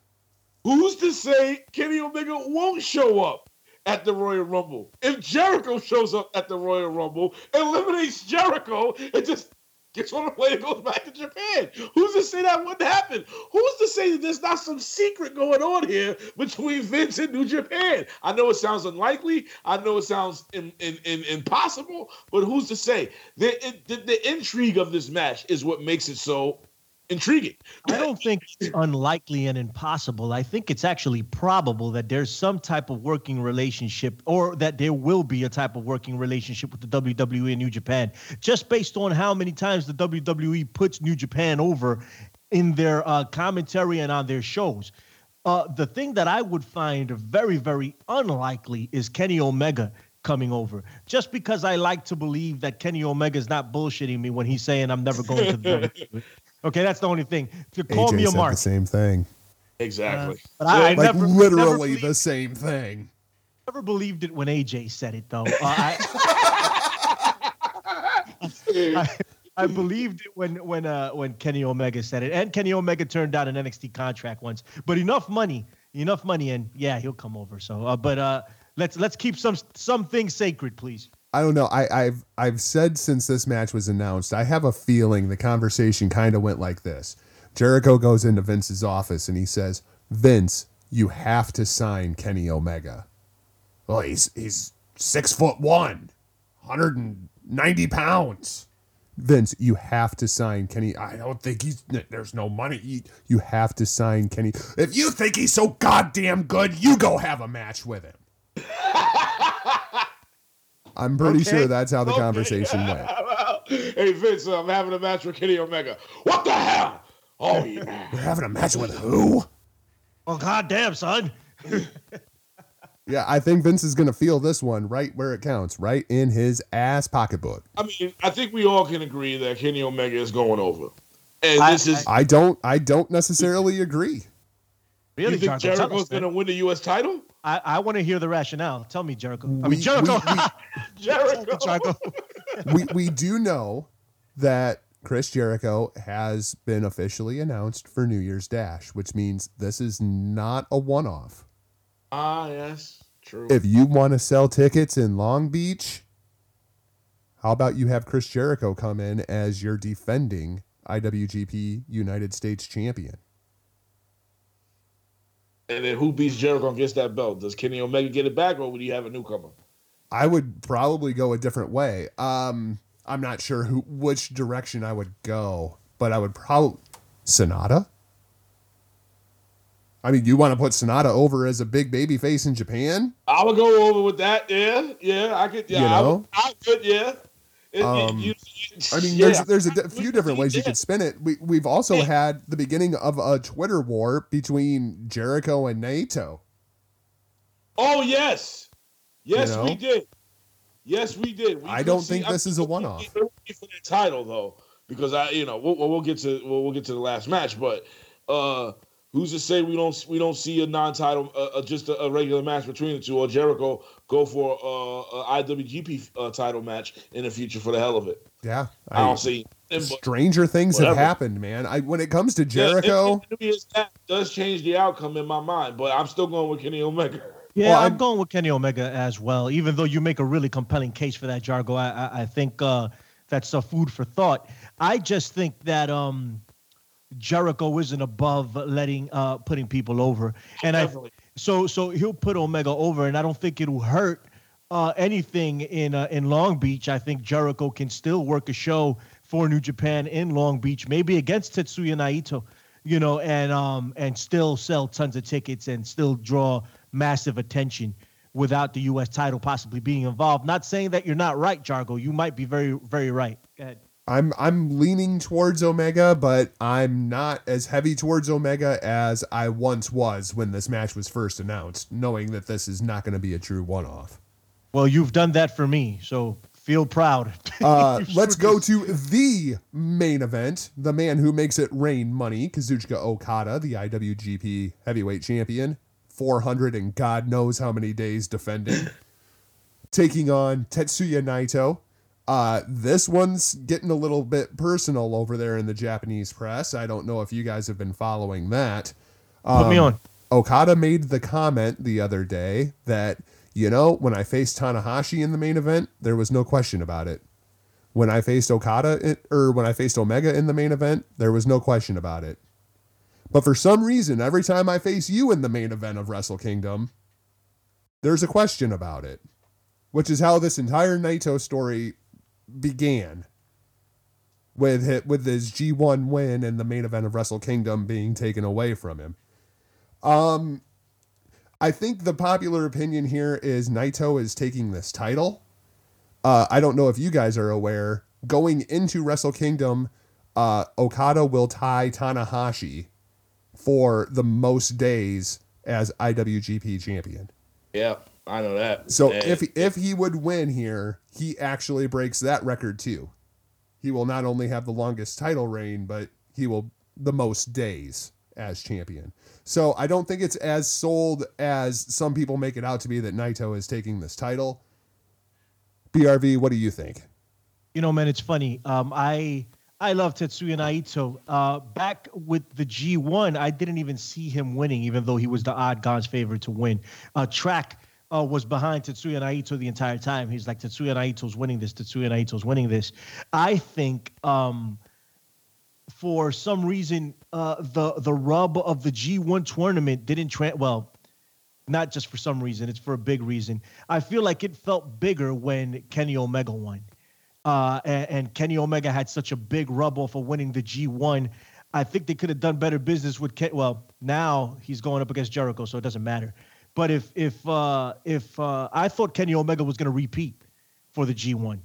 Who's to say Kenny Omega won't show up at the Royal Rumble? If Jericho shows up at the Royal Rumble, eliminates Jericho, and just gets on the plane and goes back to Japan. Who's to say that wouldn't happen? Who's to say that there's not some secret going on here between Vince and New Japan? I know it sounds unlikely. I know it sounds in, in, in, impossible, but who's to say? The, the, the intrigue of this match is what makes it so intriguing. I don't think it's unlikely and impossible. I think it's actually probable that there's some type of working relationship or that there will be a type of working relationship with the WWE and New Japan, just based on how many times the WWE puts New Japan over in their uh, commentary and on their shows. Uh, the thing that I would find very, very unlikely is Kenny Omega coming over. Just because I like to believe that Kenny Omega is not bullshitting me when he's saying I'm never going to the WWE. Okay, that's the only thing. To call AJ me a said mark. the same thing. Exactly. But I, I Like never, literally never, the same thing. never believed it when AJ said it, though. Uh, I, I, I believed it when when uh, when Kenny Omega said it, and Kenny Omega turned down an NXT contract once. But enough money, enough money, and yeah, he'll come over. So, uh, but uh, let's let's keep some some things sacred, please. I don't know. I, I've I've said since this match was announced, I have a feeling the conversation kind of went like this. Jericho goes into Vince's office and he says, "Vince, you have to sign Kenny Omega." Well, he's he's six foot one, 190 pounds. Vince, you have to sign Kenny. I don't think he's. There's no money. You have to sign Kenny. If you think he's so goddamn good, you go have a match with him. I'm pretty Okay. sure that's how the Okay. conversation went. hey Vince, I'm having a match with Kenny Omega. What the hell? Oh yeah. We're having a match with who? Well, goddamn, son. Yeah, I think Vince is going to feel this one right where it counts, right in his ass pocketbook. I mean, I think we all can agree that Kenny Omega is going over. And I- this is I don't I don't necessarily agree. Really, you think Jericho, tell Jericho's going to win the US title? I, I want to hear the rationale. Tell me, Jericho. I We- mean, Jericho. we- Jericho. Jericho. we we do know that Chris Jericho has been officially announced for New Year's Dash, which means this is not a one-off. Ah, yes, true. If you want to sell tickets in Long Beach, how about you have Chris Jericho come in as your defending IWGP United States champion? And then who beats Jericho and gets that belt? Does Kenny Omega get it back, or would you have a newcomer? I would probably go a different way. Um, I'm not sure who which direction I would go, but I would probably Sanada. I mean, you want to put Sanada over as a big baby face in Japan? I would go over with that. Yeah, yeah, I could. Yeah, You I, would, I could. Yeah. It- it- Um, you- I mean, yeah. there's there's a few different ways you could spin it. We we've also Yeah. had the beginning of a Twitter war between Jericho and Naito. Oh yes, yes You know? we did. Yes, we did. We I don't see- think this think is a one-off. be- it would be for that title though, because I, you know, we'll, we'll we'll get to we'll, we'll get to the last match, but uh who's to say we don't we don't see a non-title, uh, uh, just a, a regular match between the two, or Jericho go for uh, a IWGP uh, title match in the future for the hell of it? Yeah, I, don't see. And, but, stranger things have happened, man. I when it comes to Yeah, Jericho, it- it- it- does change the outcome in my mind, but I'm still going with Kenny Omega. Yeah, Well, I'm I'm- going with Kenny Omega as well. Even though you make a really compelling case for that, Jargo, I I, I think uh, that's a food for thought. I just think that um, Jericho isn't above letting uh, putting people over, and I so so he'll put Omega over, and I don't think it'll hurt uh, anything in uh, in Long Beach. I think Jericho can still work a show for New Japan in Long Beach, maybe against Tetsuya Naito, you know, and um and still sell tons of tickets and still draw massive attention without the U.S. title possibly being involved. Not saying that you're not right, Jargo. You might be very very right. Go ahead. I'm I'm leaning towards Omega, but I'm not as heavy towards Omega as I once was when this match was first announced, knowing that this is not going to be a true one-off. Well, you've done that for me, so feel proud. Uh, let's go to the main event. The man who makes it rain money, Kazuchika Okada, the IWGP Heavyweight Champion, 400 and God knows how many days defending, taking on Tetsuya Naito. Uh, this one's getting a little bit personal over there in the Japanese press. I don't know if you guys have been following that. Put me Um, on. Okada made the comment the other day that, you know, when I faced Tanahashi in the main event, there was no question about it. When I faced Okada, in, or when I faced Omega in the main event, there was no question about it. But for some reason, every time I face you in the main event of Wrestle Kingdom, there's a question about it, which is how this entire Naito story began with it, with his G1 win and the main event of Wrestle Kingdom being taken away from him. Um, I think the popular opinion here is Naito is taking this title. Uh, I don't know if you guys are aware. Going into Wrestle Kingdom, uh, Okada will tie Tanahashi for the most days as IWGP champion. Yeah, I know that. So And if if he would win here, he actually breaks that record too. He will not only have the longest title reign, but he will the most days as champion. So I don't think it's as sold as some people make it out to be that Naito is taking this title. BRV, what do you think? You know, man, it's funny. Um, I I love Tetsuya Naito. Uh, back with the G1, I didn't even see him winning, even though he was the odd God's favorite to win. Uh, track uh, was behind Tetsuya Naito the entire time. He's like Tetsuya Naito's winning this. Tetsuya Naito's winning this. I think um, for some reason uh, the the rub of the G1 tournament didn't tra- well not just for some reason, it's for a big reason. I feel like it felt bigger when Kenny Omega won. Uh, and, and Kenny Omega had such a big rub off of winning the G1. I think they could have done better business with Ken. Well, now he's going up against Jericho, so it doesn't matter. But if if uh, if uh, I thought Kenny Omega was going to repeat for the G1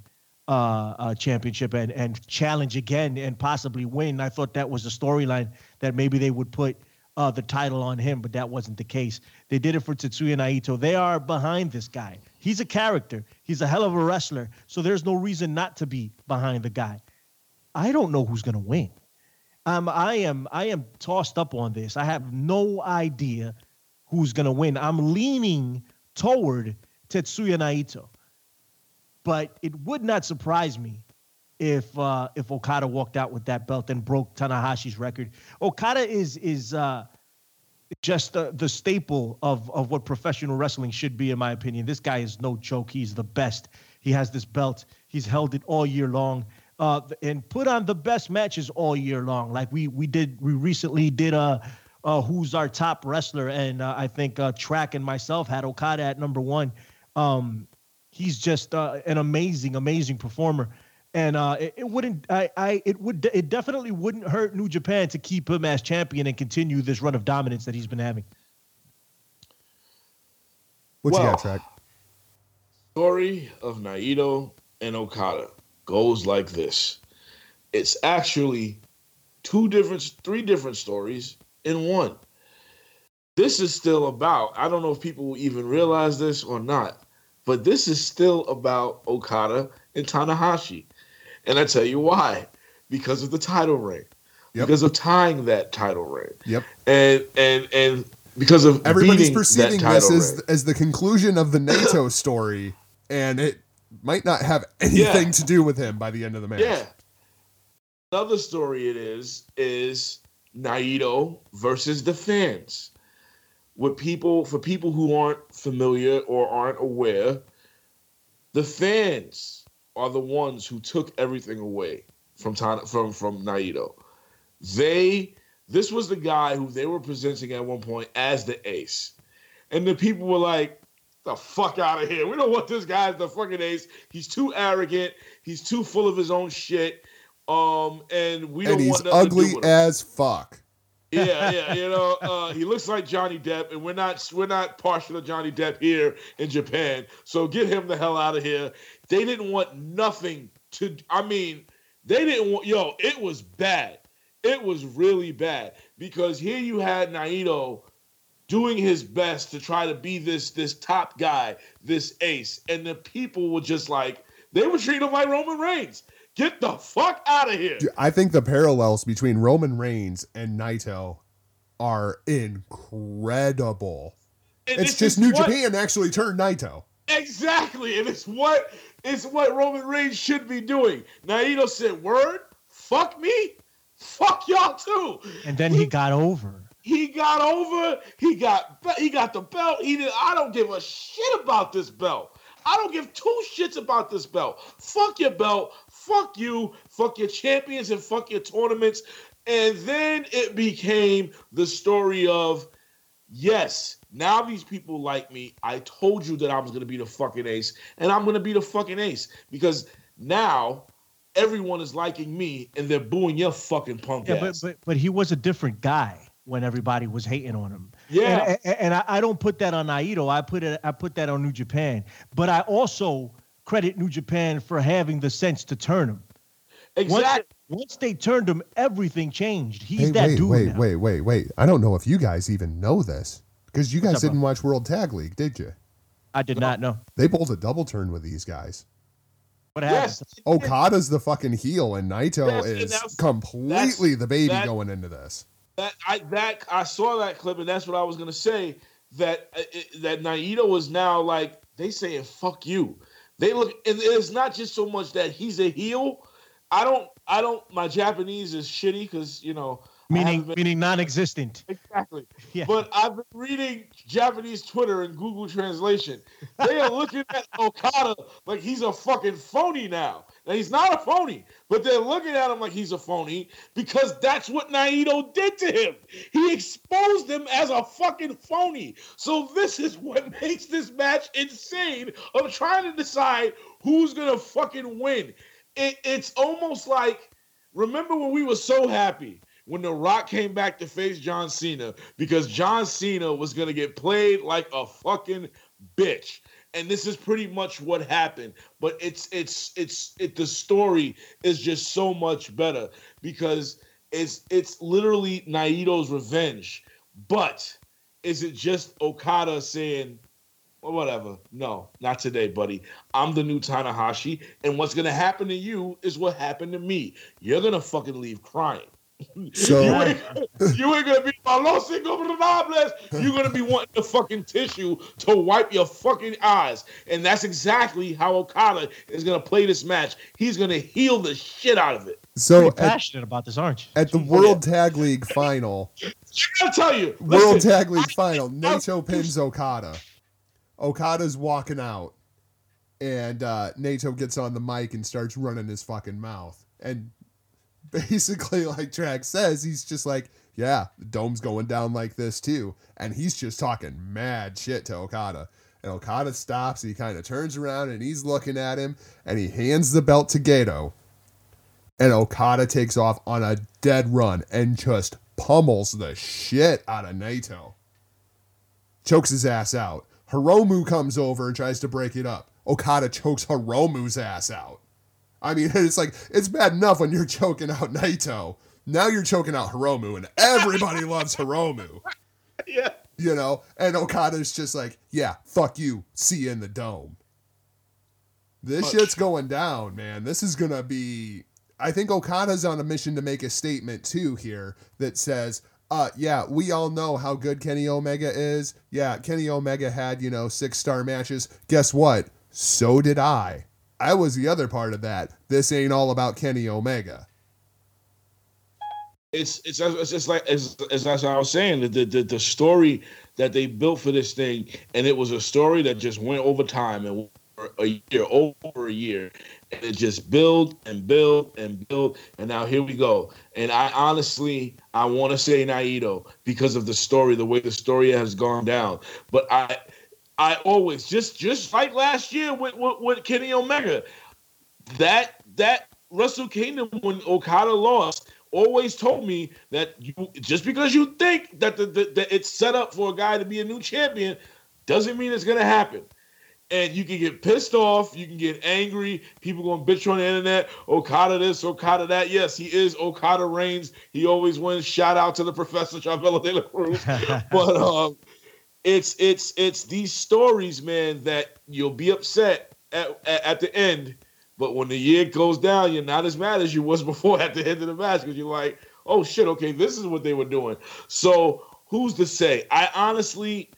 uh, uh, championship and and challenge again and possibly win, I thought that was a storyline that maybe they would put uh, the title on him, but that wasn't the case. They did it for Tetsuya Naito. They are behind this guy. He's a character. He's a hell of a wrestler. So there's no reason not to be behind the guy. I don't know who's gonna win. Um, I am I am tossed up on this. I have no idea who's gonna win. I'm leaning toward Tetsuya Naito, but it would not surprise me if uh, if Okada walked out with that belt and broke Tanahashi's record. Okada is is uh, just uh, the staple of of what professional wrestling should be, in my opinion. This guy is no joke. He's the best. He has this belt. He's held it all year long. Uh, and put on the best matches all year long. Like we we did, we recently did uh, uh who's our top wrestler, and uh, I think uh, Track and myself had Okada at number one. Um, he's just uh, an amazing, amazing performer and uh, it, it wouldn't. I, I, it would. It definitely wouldn't hurt New Japan to keep him as champion and continue this run of dominance that he's been having. What you got, Track? story of Naito and Okada goes like this. It's actually two different, three different stories in one. This is still about, I don't know if people will even realize this or not, but this is still about Okada and Tanahashi. And I tell you why. Because of the title reign. Yep. Because of tying that title reign. Yep. And and and because of Everybody's perceiving this as, as the conclusion of the Naito story, and it might not have anything Yeah. to do with him by the end of the match. Yeah. Another story it is is Naito versus the fans. With people for people who aren't familiar or aren't aware, the fans are the ones who took everything away from Tana, from from Naito. They this was the guy who they were presenting at one point as the ace. And the people were like, the fuck out of here. We don't want this guy as the fucking ace. He's too arrogant. He's too full of his own shit. Um, and we and don't he's want nothing to do ugly as fuck. Yeah, yeah, you know, uh, he looks like Johnny Depp, and we're not we're not partial to Johnny Depp here in Japan. So get him the hell out of here. They didn't want nothing to. I mean, they didn't want. Yo, it was bad. It was really bad because here you had Naito doing his best to try to be this this top guy, this ace, and the people were just like they were treating him like Roman Reigns. Get the fuck out of here. Dude, I think the parallels between Roman Reigns and Naito are incredible. And It's just New what- Japan actually turned Naito. Exactly, and it's what it's what Roman Reigns should be doing. Naito said, "Word, fuck me, fuck y'all too." And then he got over. He got over. He got he got the belt. He did. I don't give a shit about this belt. I don't give two shits about this belt. Fuck your belt. Fuck you. Fuck your champions and fuck your tournaments. And then it became the story of yes, now these people like me. I told you that I was going to be the fucking ace, and I'm going to be the fucking ace because now everyone is liking me and they're booing your fucking punk Yeah, ass. but, but but he was a different guy when everybody was hating on him. Yeah. and, and, and I, I don't put that on Naito. I put it. I put that on New Japan. But I also credit New Japan for having the sense to turn him. Once, exactly. once they turned him, everything changed. He's Hey, that wait, dude wait, now. wait, wait, wait. I don't know if you guys even know this because you guys up, didn't watch World Tag League, did you? I did not know. They pulled a double turn with these guys. What happened? Yes. Okada's the fucking heel, and Naito Yes, and is that's- completely the baby that- going into this. That I that I saw that clip, and that's what I was gonna say. That uh, it, that Naito was now like they saying "fuck you." They look, and it's not just so much that he's a heel. I don't, I don't. My Japanese is shitty because you know. Meaning been- meaning non-existent. exactly. Yeah. But I've been reading Japanese Twitter and Google Translation. They are looking at Okada like he's a fucking phony now. Now he's not a phony, but they're looking at him like he's a phony because that's what Naito did to him. He exposed him as a fucking phony. So this is what makes this match insane of trying to decide who's gonna fucking win. It, it's almost like remember when we were so happy when The Rock came back to face John Cena because John Cena was to get played like a fucking bitch. And this is pretty much what happened, but it's it's it's it the story is just so much better because it's it's literally Naito's revenge. But is it just Okada saying, well, whatever. No, not today, buddy. I'm the new Tanahashi, and what's gonna happen to you is what happened to me. You're gonna fucking leave crying. So- you, ain't, you ain't gonna be my Los Ingobernables. You're gonna be wanting the fucking tissue to wipe your fucking eyes, and that's exactly how Okada is gonna play this match. He's gonna heal the shit out of it. So at, passionate about this, aren't you? at the World Tag League final, I gotta tell you, World listen, Tag League final, Naito pins Okada. Okada's walking out, and uh, Naito gets on the mic and starts running his fucking mouth. And basically, like Track says, he's just like, yeah, the dome's going down like this too. And he's just talking mad shit to Okada. And Okada stops, he kind of turns around and he's looking at him, and he hands the belt to Gedo. And Okada takes off on a dead run and just pummels the shit out of Naito. Chokes his ass out. Hiromu comes over and tries to break it up. Okada chokes Hiromu's ass out. I mean, it's like, it's bad enough when you're choking out Naito. Now you're choking out Hiromu, and everybody loves Hiromu. yeah. You know? And Okada's just like, yeah, fuck you. See you in the dome. This Fuck. shit's going down, man. This is gonna be. I think Okada's on a mission to make a statement too here that says, uh, yeah, we all know how good Kenny Omega is. Yeah, Kenny Omega had, you know, six star matches. Guess what? So did I. I was the other part of that. This ain't all about Kenny Omega. it's it's it's just like as as I was saying the, the the story that they built for this thing, and it was a story that just went over time and a year over a year, and it just built and built and built, and now here we go. And I honestly I want to say Naito because of the story, the way the story has gone down, but I. I always just just like last year with, with, with Kenny Omega, that that Wrestle Kingdom when Okada lost always told me that you just because you think that the, the that it's set up for a guy to be a new champion doesn't mean it's gonna happen. And you can get pissed off, you can get angry, people gonna bitch on the internet, Okada this, Okada that. Yes, he is Okada Reigns. He always wins. Shout out to the Professor Chavela de la Cruz. but um it's it's it's these stories, man, that you'll be upset at, at, at the end, but when the year goes down, you're not as mad as you was before at the end of the match because you're like, oh shit, okay, this is what they were doing. So who's to say? I honestly,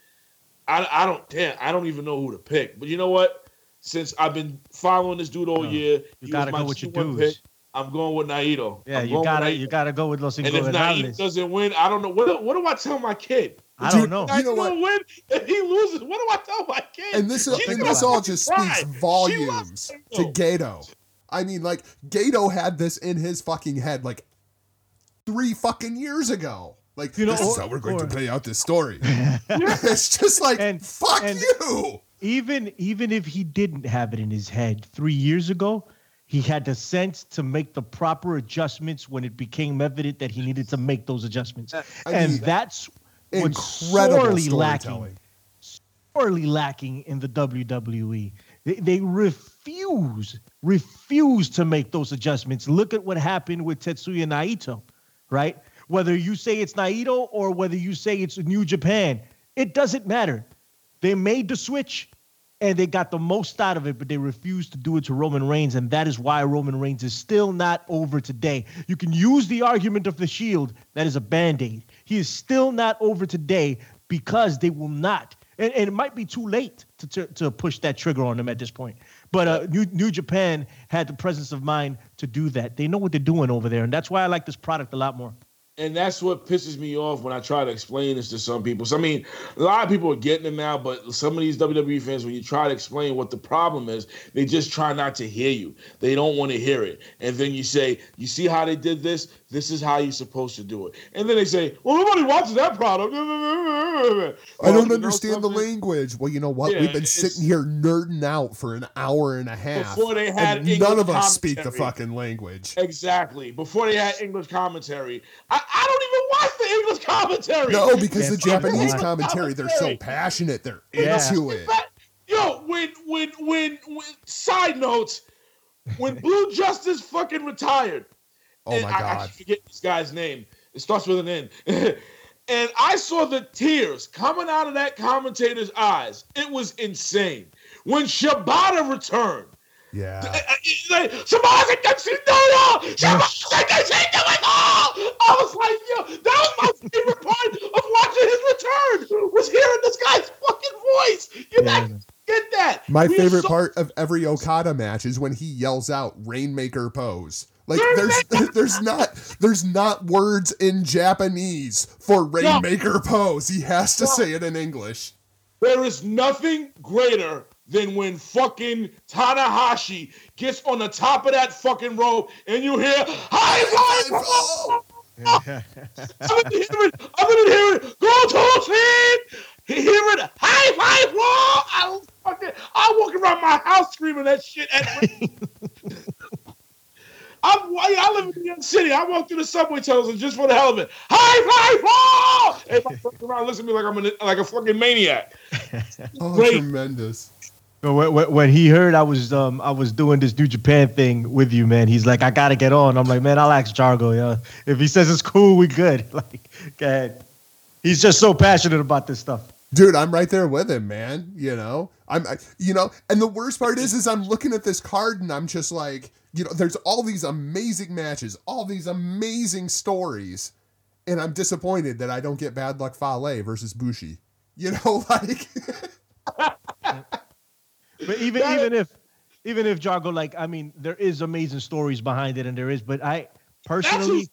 I, I don't damn, I don't even know who to pick. But you know what? Since I've been following this dude all year, You gotta go with your 2-1 dudes. pick. I'm going with Naito. Yeah, I'm you gotta you gotta go with Los And if Naito doesn't win, I don't know. What, what do I tell my kid? I Dude, don't know. You know what? win. If he loses, what do I tell my kid? And this, She's and this all just cry. speaks volumes to Gedo. I mean, like Gedo had this in his fucking head like three fucking years ago. Like, You know, this is how we're going or- to play out this story. it's just like, And- fuck and- you. even even if he didn't have it in his head three years ago, he had the sense to make the proper adjustments when it became evident that he needed to make those adjustments, I and mean, that's what's Incredible sorely lacking, sorely lacking in the WWE. They, they refuse refuse to make those adjustments. Look at what happened with Tetsuya Naito, right? Whether you say it's Naito or whether you say it's New Japan, it doesn't matter. They made the switch and they got the most out of it, but they refused to do it to Roman Reigns. And that is why Roman Reigns is still not over today. You can use the argument of the shield, that is a band aid. He is still not over today because they will not. And, and it might be too late to, to, to push that trigger on them at this point. But uh, New, New Japan had the presence of mind to do that. They know what they're doing over there. And that's why I like this product a lot more. And that's what pisses me off when I try to explain this to some people. So I mean, a lot of people are getting it now, but some of these WWE fans, when you try to explain what the problem is, they just try not to hear you. They don't want to hear it, and then you say, "You see how they did this? This is how you're supposed to do it." And then they say, "Well, nobody watches that product." I don't understand the language. Well, you know what? Yeah, We've been sitting here nerding out for an hour and a half. Before they had none of us speak the fucking language. Exactly. Before they had English commentary, I, I don't even watch the English commentary. No, because Yeah, the Japanese that. commentary, they're so passionate. They're Yeah. into it. In fact, Yo, when, when, when, when, side notes, when Blue Justice fucking retired, Oh and my I, I forget this guy's name. It starts with an N. and I saw the tears coming out of that commentator's eyes. It was insane. When Shibata returned, Yeah. Shibata Katsuyori! Shibata Katsuyori! I was like, yo, that was my favorite part of watching his return was hearing this guy's fucking voice. You Yeah. guys get that? My favorite saw- part of every Okada match is when he yells out "Rainmaker pose." Like there's there's not there's not words in Japanese for Rainmaker pose. He has to No. say it in English. There is nothing greater than when fucking Tanahashi gets on the top of that fucking rope and you hear high five. Other than hearing, other than hearing, go to sleep. Hearing High Fly Flow. I was fucking. I walk around my house screaming that shit. At I'm, I live in New York City. I walk through the subway tunnels and just for the hell of it, High Fly Flow. Everybody fucking around, listen to me like I'm an, like a fucking maniac. oh, Great. tremendous. So when, when- when he heard I was um I was doing this New Japan thing with you, man, he's like, I gotta get on. I'm like, man, I'll ask Jargo, yo. If he says it's cool, we good. Like, go ahead. He's just so passionate about this stuff. Dude, I'm right there with him, man. You know, I'm, I, you know, and the worst part is, is I'm looking at this card and I'm just like, you know, there's all these amazing matches, all these amazing stories, and I'm disappointed that I don't get Bad Luck Fale versus Bushi. You know, like, But even That- even if even if Jargo, like, I mean, there is amazing stories behind it, and there is, but I personally, who's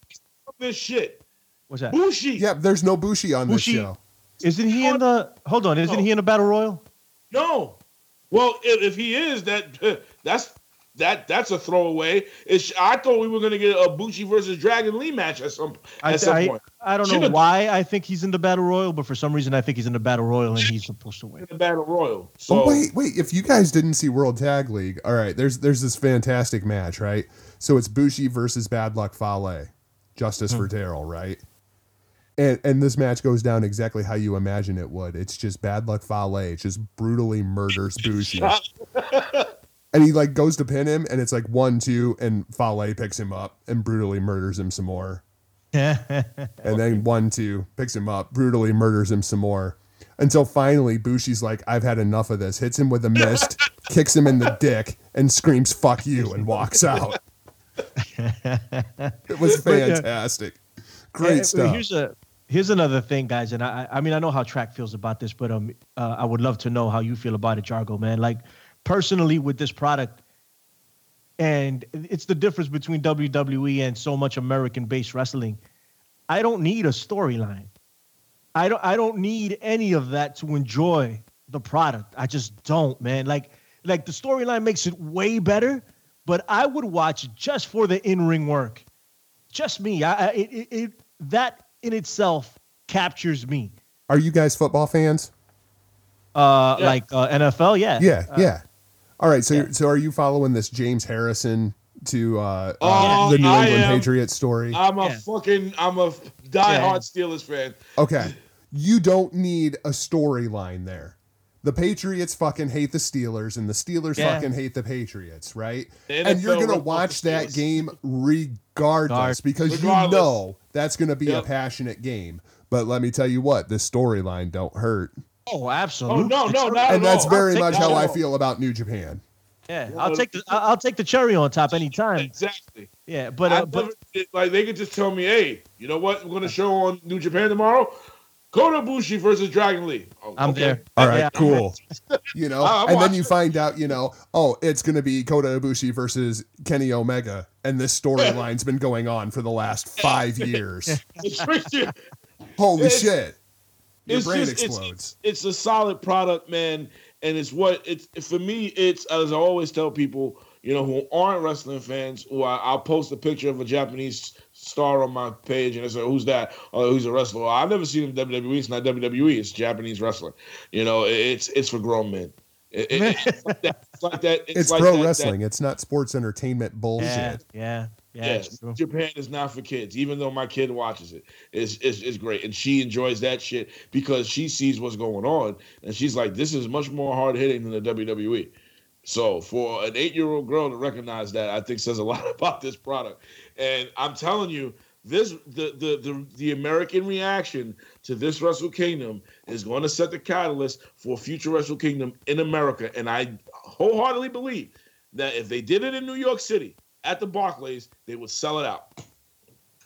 this shit. what's that? Bushi. yeah, there's no Bushi on Bushi- this show. Isn't he in the? Hold on, isn't No. he in the battle royal? No. Well, if, if he is, that that's that that's a throwaway. It's, I thought we were gonna get a Bushi versus Dragon Lee match at some I, at some I, point. I don't know Should've- why I think he's in the battle royal, but for some reason I think he's in the battle royal and he's supposed to win. in the Battle Royal. So oh wait, wait! If you guys didn't see World Tag League, all right, there's there's this fantastic match, right? So it's Bushi versus Bad Luck Fale, Justice for hmm. Daryl, right? And and this match goes down exactly how you imagine it would. It's just Bad Luck Fale just brutally murders Bushi, and he like goes to pin him, and it's like one two, and Fale picks him up and brutally murders him some more. and then one two picks him up, brutally murders him some more, until finally Bushi's like, "I've had enough of this." Hits him with a mist, kicks him in the dick, and screams "fuck you" and walks out. It was fantastic, great Uh, stuff. Here's a here's another thing, guys, and I I mean I know how track feels about this, but um uh, I would love to know how you feel about it, Jargo, man. Like personally with this product, and it's the difference between WWE and so much American-based wrestling. I don't need a storyline. I don't I don't need any of that to enjoy the product. I just don't, man. Like like the storyline makes it way better, but I would watch just for the in-ring work. Just me. I, I it, it, it that in itself captures me. Are you guys football fans? Uh, yeah. like uh, NFL, yeah, yeah, uh, yeah. All right, so yeah. so are you following this James Harrison to uh, oh, the New England Patriots story? I'm a yeah. fucking I'm a diehard Steelers fan. Okay, you don't need a storyline there. The Patriots fucking hate the Steelers, and the Steelers fucking hate the Patriots, right? The and you're gonna watch that game regardless because regardless. you know that's gonna be yep. a passionate game. But let me tell you what, this storyline don't hurt. Oh, absolutely. Oh no, no, not And that's all. very much how I feel about New Japan. Yeah, I'll take the I'll take the cherry on top anytime. Exactly. Yeah, but uh, but like they could just tell me, hey, you know what? We're gonna show on New Japan tomorrow. Kota Ibushi versus Dragon Lee. Oh, I'm okay. there. All right, yeah. cool. you know, uh, and then you find out, you know, oh, it's going to be Kota Ibushi versus Kenny Omega, and this storyline's been going on for the last five years. Holy it's, shit! Your brain just, explodes. It's, it's a solid product, man, and it's what it's for me. It's as I always tell people, you know, who aren't wrestling fans, who I, will post a picture of a Japanese star on my page and I say, "Who's that? Oh, who's a wrestler?" Well, I've never seen him WWE. It's not WWE. It's Japanese wrestling. You know, it's it's for grown men. It, it, it's like that. It's, like that, it's, it's like pro that, wrestling. That, it's not sports entertainment bullshit. Yeah, yeah, yeah. Japan is not for kids. Even though my kid watches it, it's, it's it's great, and she enjoys that shit because she sees what's going on, and she's like, "This is much more hard hitting than the WWE." So for an eight year old girl to recognize that, I think says a lot about this product. And I'm telling you, this the the the, the American reaction to this Wrestle Kingdom is going to set the catalyst for future Wrestle Kingdom in America. And I wholeheartedly believe that if they did it in New York City at the Barclays, they would sell it out.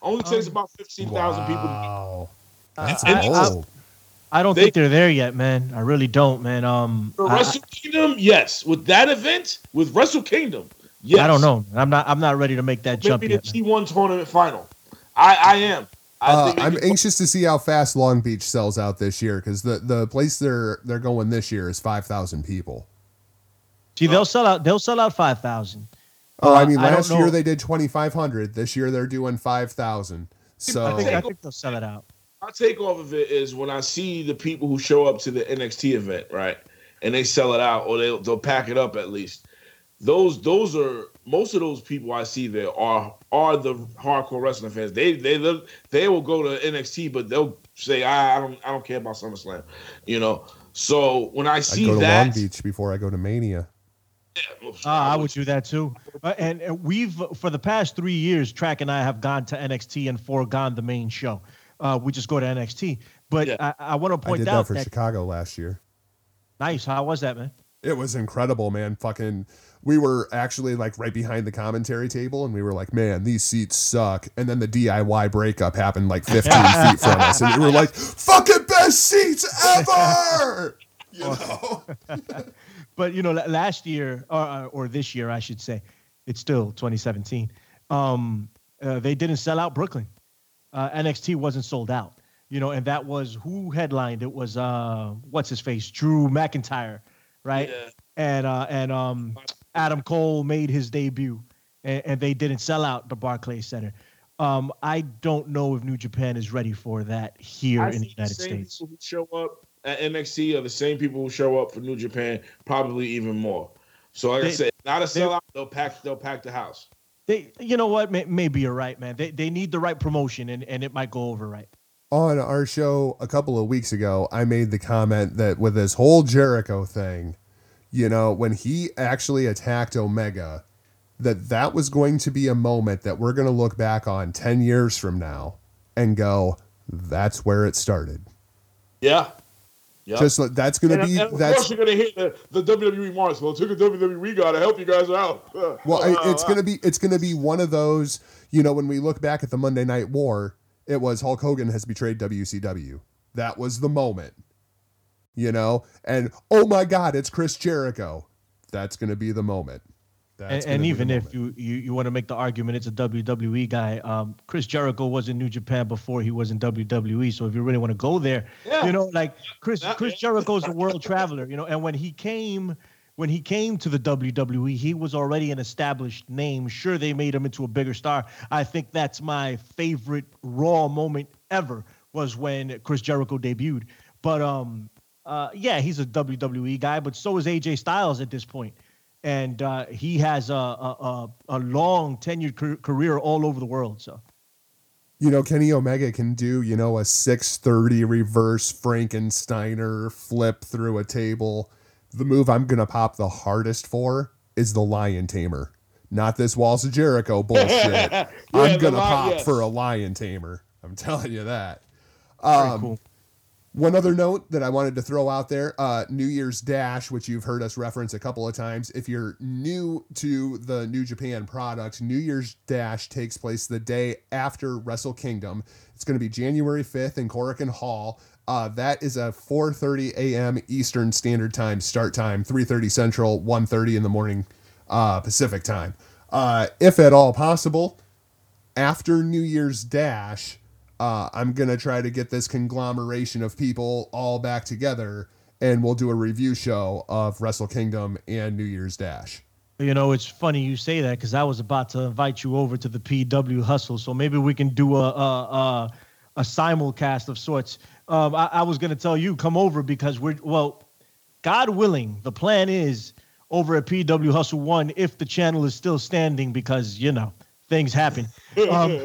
Only takes um, about fifteen thousand wow. people. Wow, that's uh, bold. I don't they, think they're there yet, man. I really don't, man. Um, for Wrestle Kingdom, yes. With that event, with Wrestle Kingdom, yes. I don't know. I'm not. I'm not ready to make that Maybe jump the yet. G1 tournament final. I, I am. I uh, I'm anxious to see how fast Long Beach sells out this year because the the place they're they're going this year is five thousand people. See, they'll sell out. They'll sell out five thousand. Oh, uh, I mean, last I year they did twenty five hundred. This year they're doing five thousand. So I think, I think they'll sell it out my take off of it is when I see the people who show up to the NXT event, right, and they sell it out or they'll they'll pack it up at least. Those those are most of those people I see there are are the hardcore wrestling fans. They they they will go to NXT, but they'll say I, I don't I don't care about SummerSlam, you know. So when I see I go that, to Long Beach before I go to Mania. Yeah, uh, I would do that too. Uh, and, and, we've for the past three years, Track and I have gone to NXT and foregone the main show uh, we just go to NXT. But yeah. I, I want to point I did out that for that, Chicago last year. Nice. How was that, man? It was incredible, man. Fucking, we were actually like right behind the commentary table, and we were like, "Man, these seats suck." And then the DIY breakup happened like 15 feet from us, and we were like, "Fucking best seats ever!" you know. but you know, last year or or this year, I should say, it's still 2017. Um, uh, they didn't sell out Brooklyn uh, NXT wasn't sold out. You know, and that was who headlined. It was uh, what's his face, Drew McIntyre, right? Yeah. And uh, and um, Adam Cole made his debut, and, and they didn't sell out the Barclays Center. Um, I don't know if New Japan is ready for that here I in the United the States. People who show up at NXT are the same people who show up for New Japan, probably even more. So, like they, I said, not a sellout. They'll pack. They'll pack the house they you know what maybe you're right man they, they need the right promotion and, and it might go over right on our show a couple of weeks ago i made the comment that with this whole jericho thing you know when he actually attacked omega that that was going to be a moment that we're going to look back on 10 years from now and go that's where it started yeah Yep. Just like that's going to be. And that's, of course, you're going to hit the, the WWE marks. Well, took a WWE guy to help you guys out. well, it's going to be it's going to be one of those. You know, when we look back at the Monday Night War, it was Hulk Hogan has betrayed WCW. That was the moment. You know, and oh my God, it's Chris Jericho. That's going to be the moment. That's and, and even if you, you you want to make the argument it's a WWE guy, um, Chris Jericho was in New Japan before he was in WWE. So if you really want to go there, yeah. you know, like Chris Chris Jericho's a world traveler, you know, and when he came when he came to the WWE, he was already an established name. Sure, they made him into a bigger star. I think that's my favorite Raw moment ever was when Chris Jericho debuted. But um, uh, yeah, he's a WWE guy, but so is AJ Styles at this point and uh, he has a, a, a long tenured career all over the world. So, you know, Kenny Omega can do you know a six thirty reverse Frankensteiner flip through a table. The move I'm gonna pop the hardest for is the Lion Tamer, not this Walls of Jericho bullshit. yeah, I'm gonna pop yes. for a Lion Tamer. I'm telling you that. Um, cool. One other note that I wanted to throw out there uh, New Year's Dash, which you've heard us reference a couple of times. If you're new to the New Japan product, New Year's Dash takes place the day after Wrestle Kingdom. It's going to be January 5th in Korakuen Hall. Uh, that is a 4:30 a.m. Eastern Standard Time start time, 3:30 Central, 1:30 in the morning uh, Pacific time. Uh, if at all possible, after New Year's Dash, uh, I'm gonna try to get this conglomeration of people all back together, and we'll do a review show of Wrestle Kingdom and New Year's Dash. You know, it's funny you say that because I was about to invite you over to the PW Hustle, so maybe we can do a a, a, a simulcast of sorts. Um, I, I was gonna tell you come over because we're well, God willing, the plan is over at PW Hustle One if the channel is still standing because you know things happen. Um,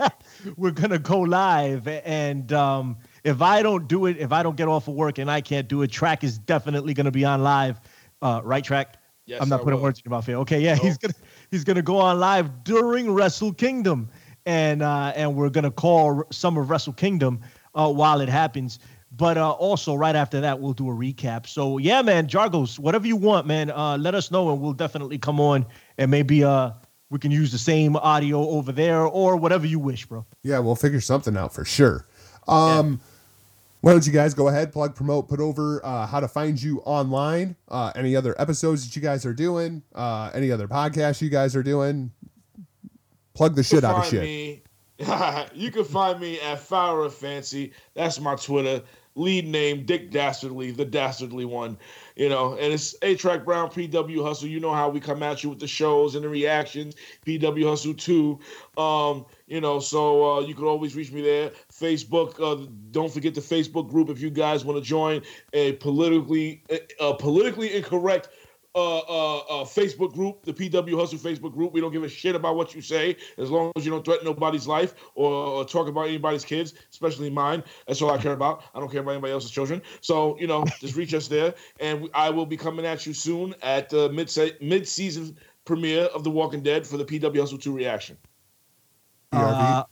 we're gonna go live, and um, if I don't do it, if I don't get off of work and I can't do it, track is definitely gonna be on live. Uh, right, track. Yes, I'm not I putting will. words in your mouth here. Okay, yeah, nope. he's gonna he's gonna go on live during Wrestle Kingdom, and uh, and we're gonna call some of Wrestle Kingdom uh, while it happens. But uh, also right after that, we'll do a recap. So yeah, man, Jargos, whatever you want, man, uh, let us know, and we'll definitely come on and maybe uh we can use the same audio over there or whatever you wish, bro. Yeah, we'll figure something out for sure. Um, yeah. Why don't you guys go ahead, plug, promote, put over uh, how to find you online, uh, any other episodes that you guys are doing, uh, any other podcasts you guys are doing. Plug the shit out of shit. Me, you can find me at Fire of Fancy. That's my Twitter lead name, Dick Dastardly, the dastardly one, you know, and it's Eight Track Brown, PW Hustle. You know how we come at you with the shows and the reactions, PW Hustle 2. Um, you know, so uh, you can always reach me there. Facebook, uh, don't forget the Facebook group if you guys want to join a politically a politically incorrect uh, uh, uh, Facebook group, the PW Hustle Facebook group. We don't give a shit about what you say as long as you don't threaten nobody's life or, or, talk about anybody's kids, especially mine. That's all I care about. I don't care about anybody else's children. So, you know, just reach us there. And I will be coming at you soon at the mid mid season premiere of The Walking Dead for the PW Hustle 2 reaction. Uh,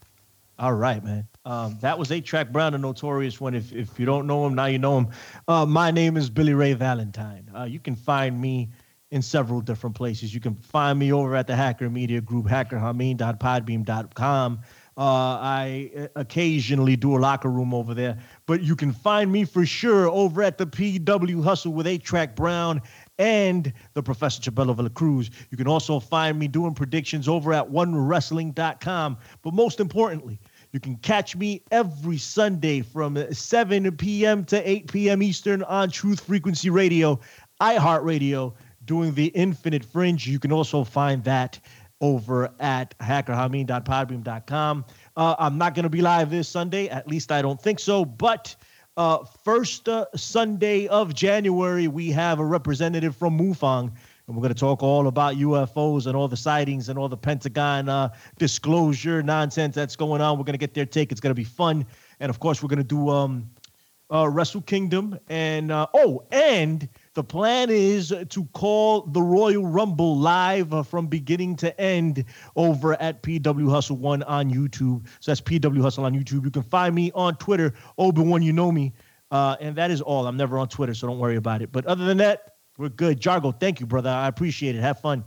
all right, man. Um, that was eight track Brown, a notorious one. If if you don't know him, now you know him. Uh, my name is Billy Ray Valentine. Uh, you can find me in several different places. You can find me over at the Hacker Media Group, hackerhameen.podbean.com. Uh, I uh, occasionally do a locker room over there, but you can find me for sure over at the PW Hustle with eight track Brown and the Professor Chabelo Villacruz. You can also find me doing predictions over at onewrestling.com. But most importantly, you can catch me every Sunday from 7 p.m. to 8 p.m. Eastern on Truth Frequency Radio, iHeartRadio, doing the Infinite Fringe. You can also find that over at hackerhameen.podbean.com. Uh, I'm not going to be live this Sunday, at least I don't think so, but uh, first uh, Sunday of January, we have a representative from MUFON, and we're going to talk all about UFOs and all the sightings and all the Pentagon uh, disclosure nonsense that's going on. We're going to get their take. It's going to be fun, and of course, we're going to do um, uh, Wrestle Kingdom, and uh, oh, and the plan is to call the Royal Rumble live uh, from beginning to end over at PW Hustle One on YouTube. So that's PW Hustle on YouTube. You can find me on Twitter, Obi One. You know me, uh, and that is all. I'm never on Twitter, so don't worry about it. But other than that, we're good. Jargo, thank you, brother. I appreciate it. Have fun.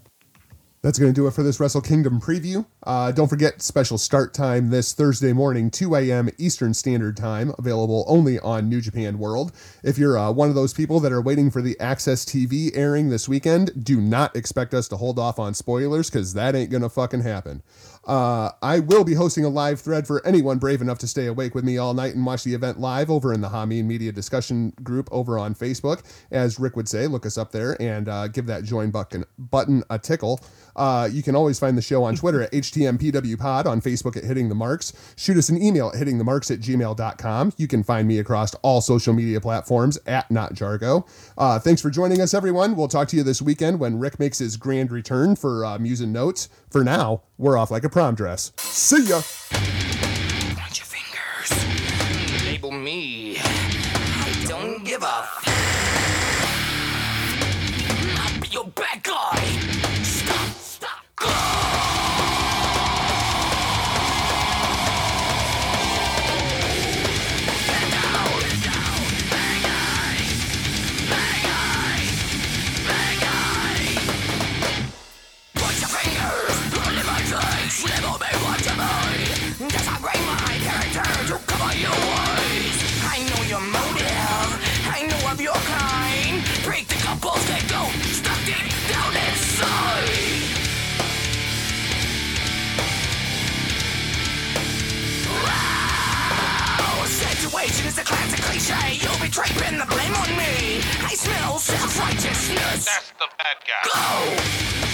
That's going to do it for this Wrestle Kingdom preview. Uh, don't forget, special start time this Thursday morning, 2 a.m. Eastern Standard Time, available only on New Japan World. If you're uh, one of those people that are waiting for the AXS TV airing this weekend, do not expect us to hold off on spoilers because that ain't going to fucking happen. Uh, I will be hosting a live thread for anyone brave enough to stay awake with me all night and watch the event live over in the Hameen Media discussion group over on Facebook. As Rick would say, look us up there and uh, give that join button, button a tickle. Uh, you can always find the show on Twitter at HTMPWPod, on Facebook at Hitting the Marks. Shoot us an email at hittingthemarks at gmail.com. You can find me across all social media platforms at NotJargo. Uh, thanks for joining us, everyone. We'll talk to you this weekend when Rick makes his grand return for uh, Muse and Notes. For now, we're off like a prom dress. See ya! Your fingers. Your. I know your motive. I know of your kind. Break the couples that go stuck deep down inside. Wow, Situation is a classic cliche. You'll be draping the blame on me. I smell self-righteousness. That's the bad guy. Go!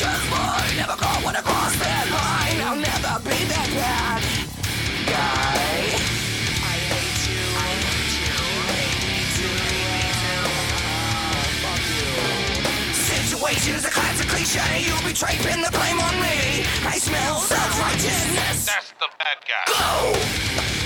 Righteous mind Never when I cross that line I'll never be that bad guy I hate you I hate you Hate me too Fuck you Situation is a classic cliche You betray pin the blame on me I smell self-righteousness That's the bad guy. Go!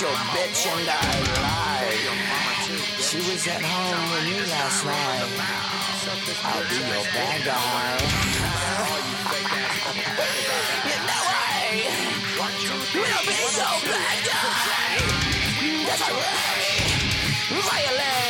Your bitch and I lied. She was at home with me last night. I'll be your bad guy. you know I will be your bad guy. That's right. Violent.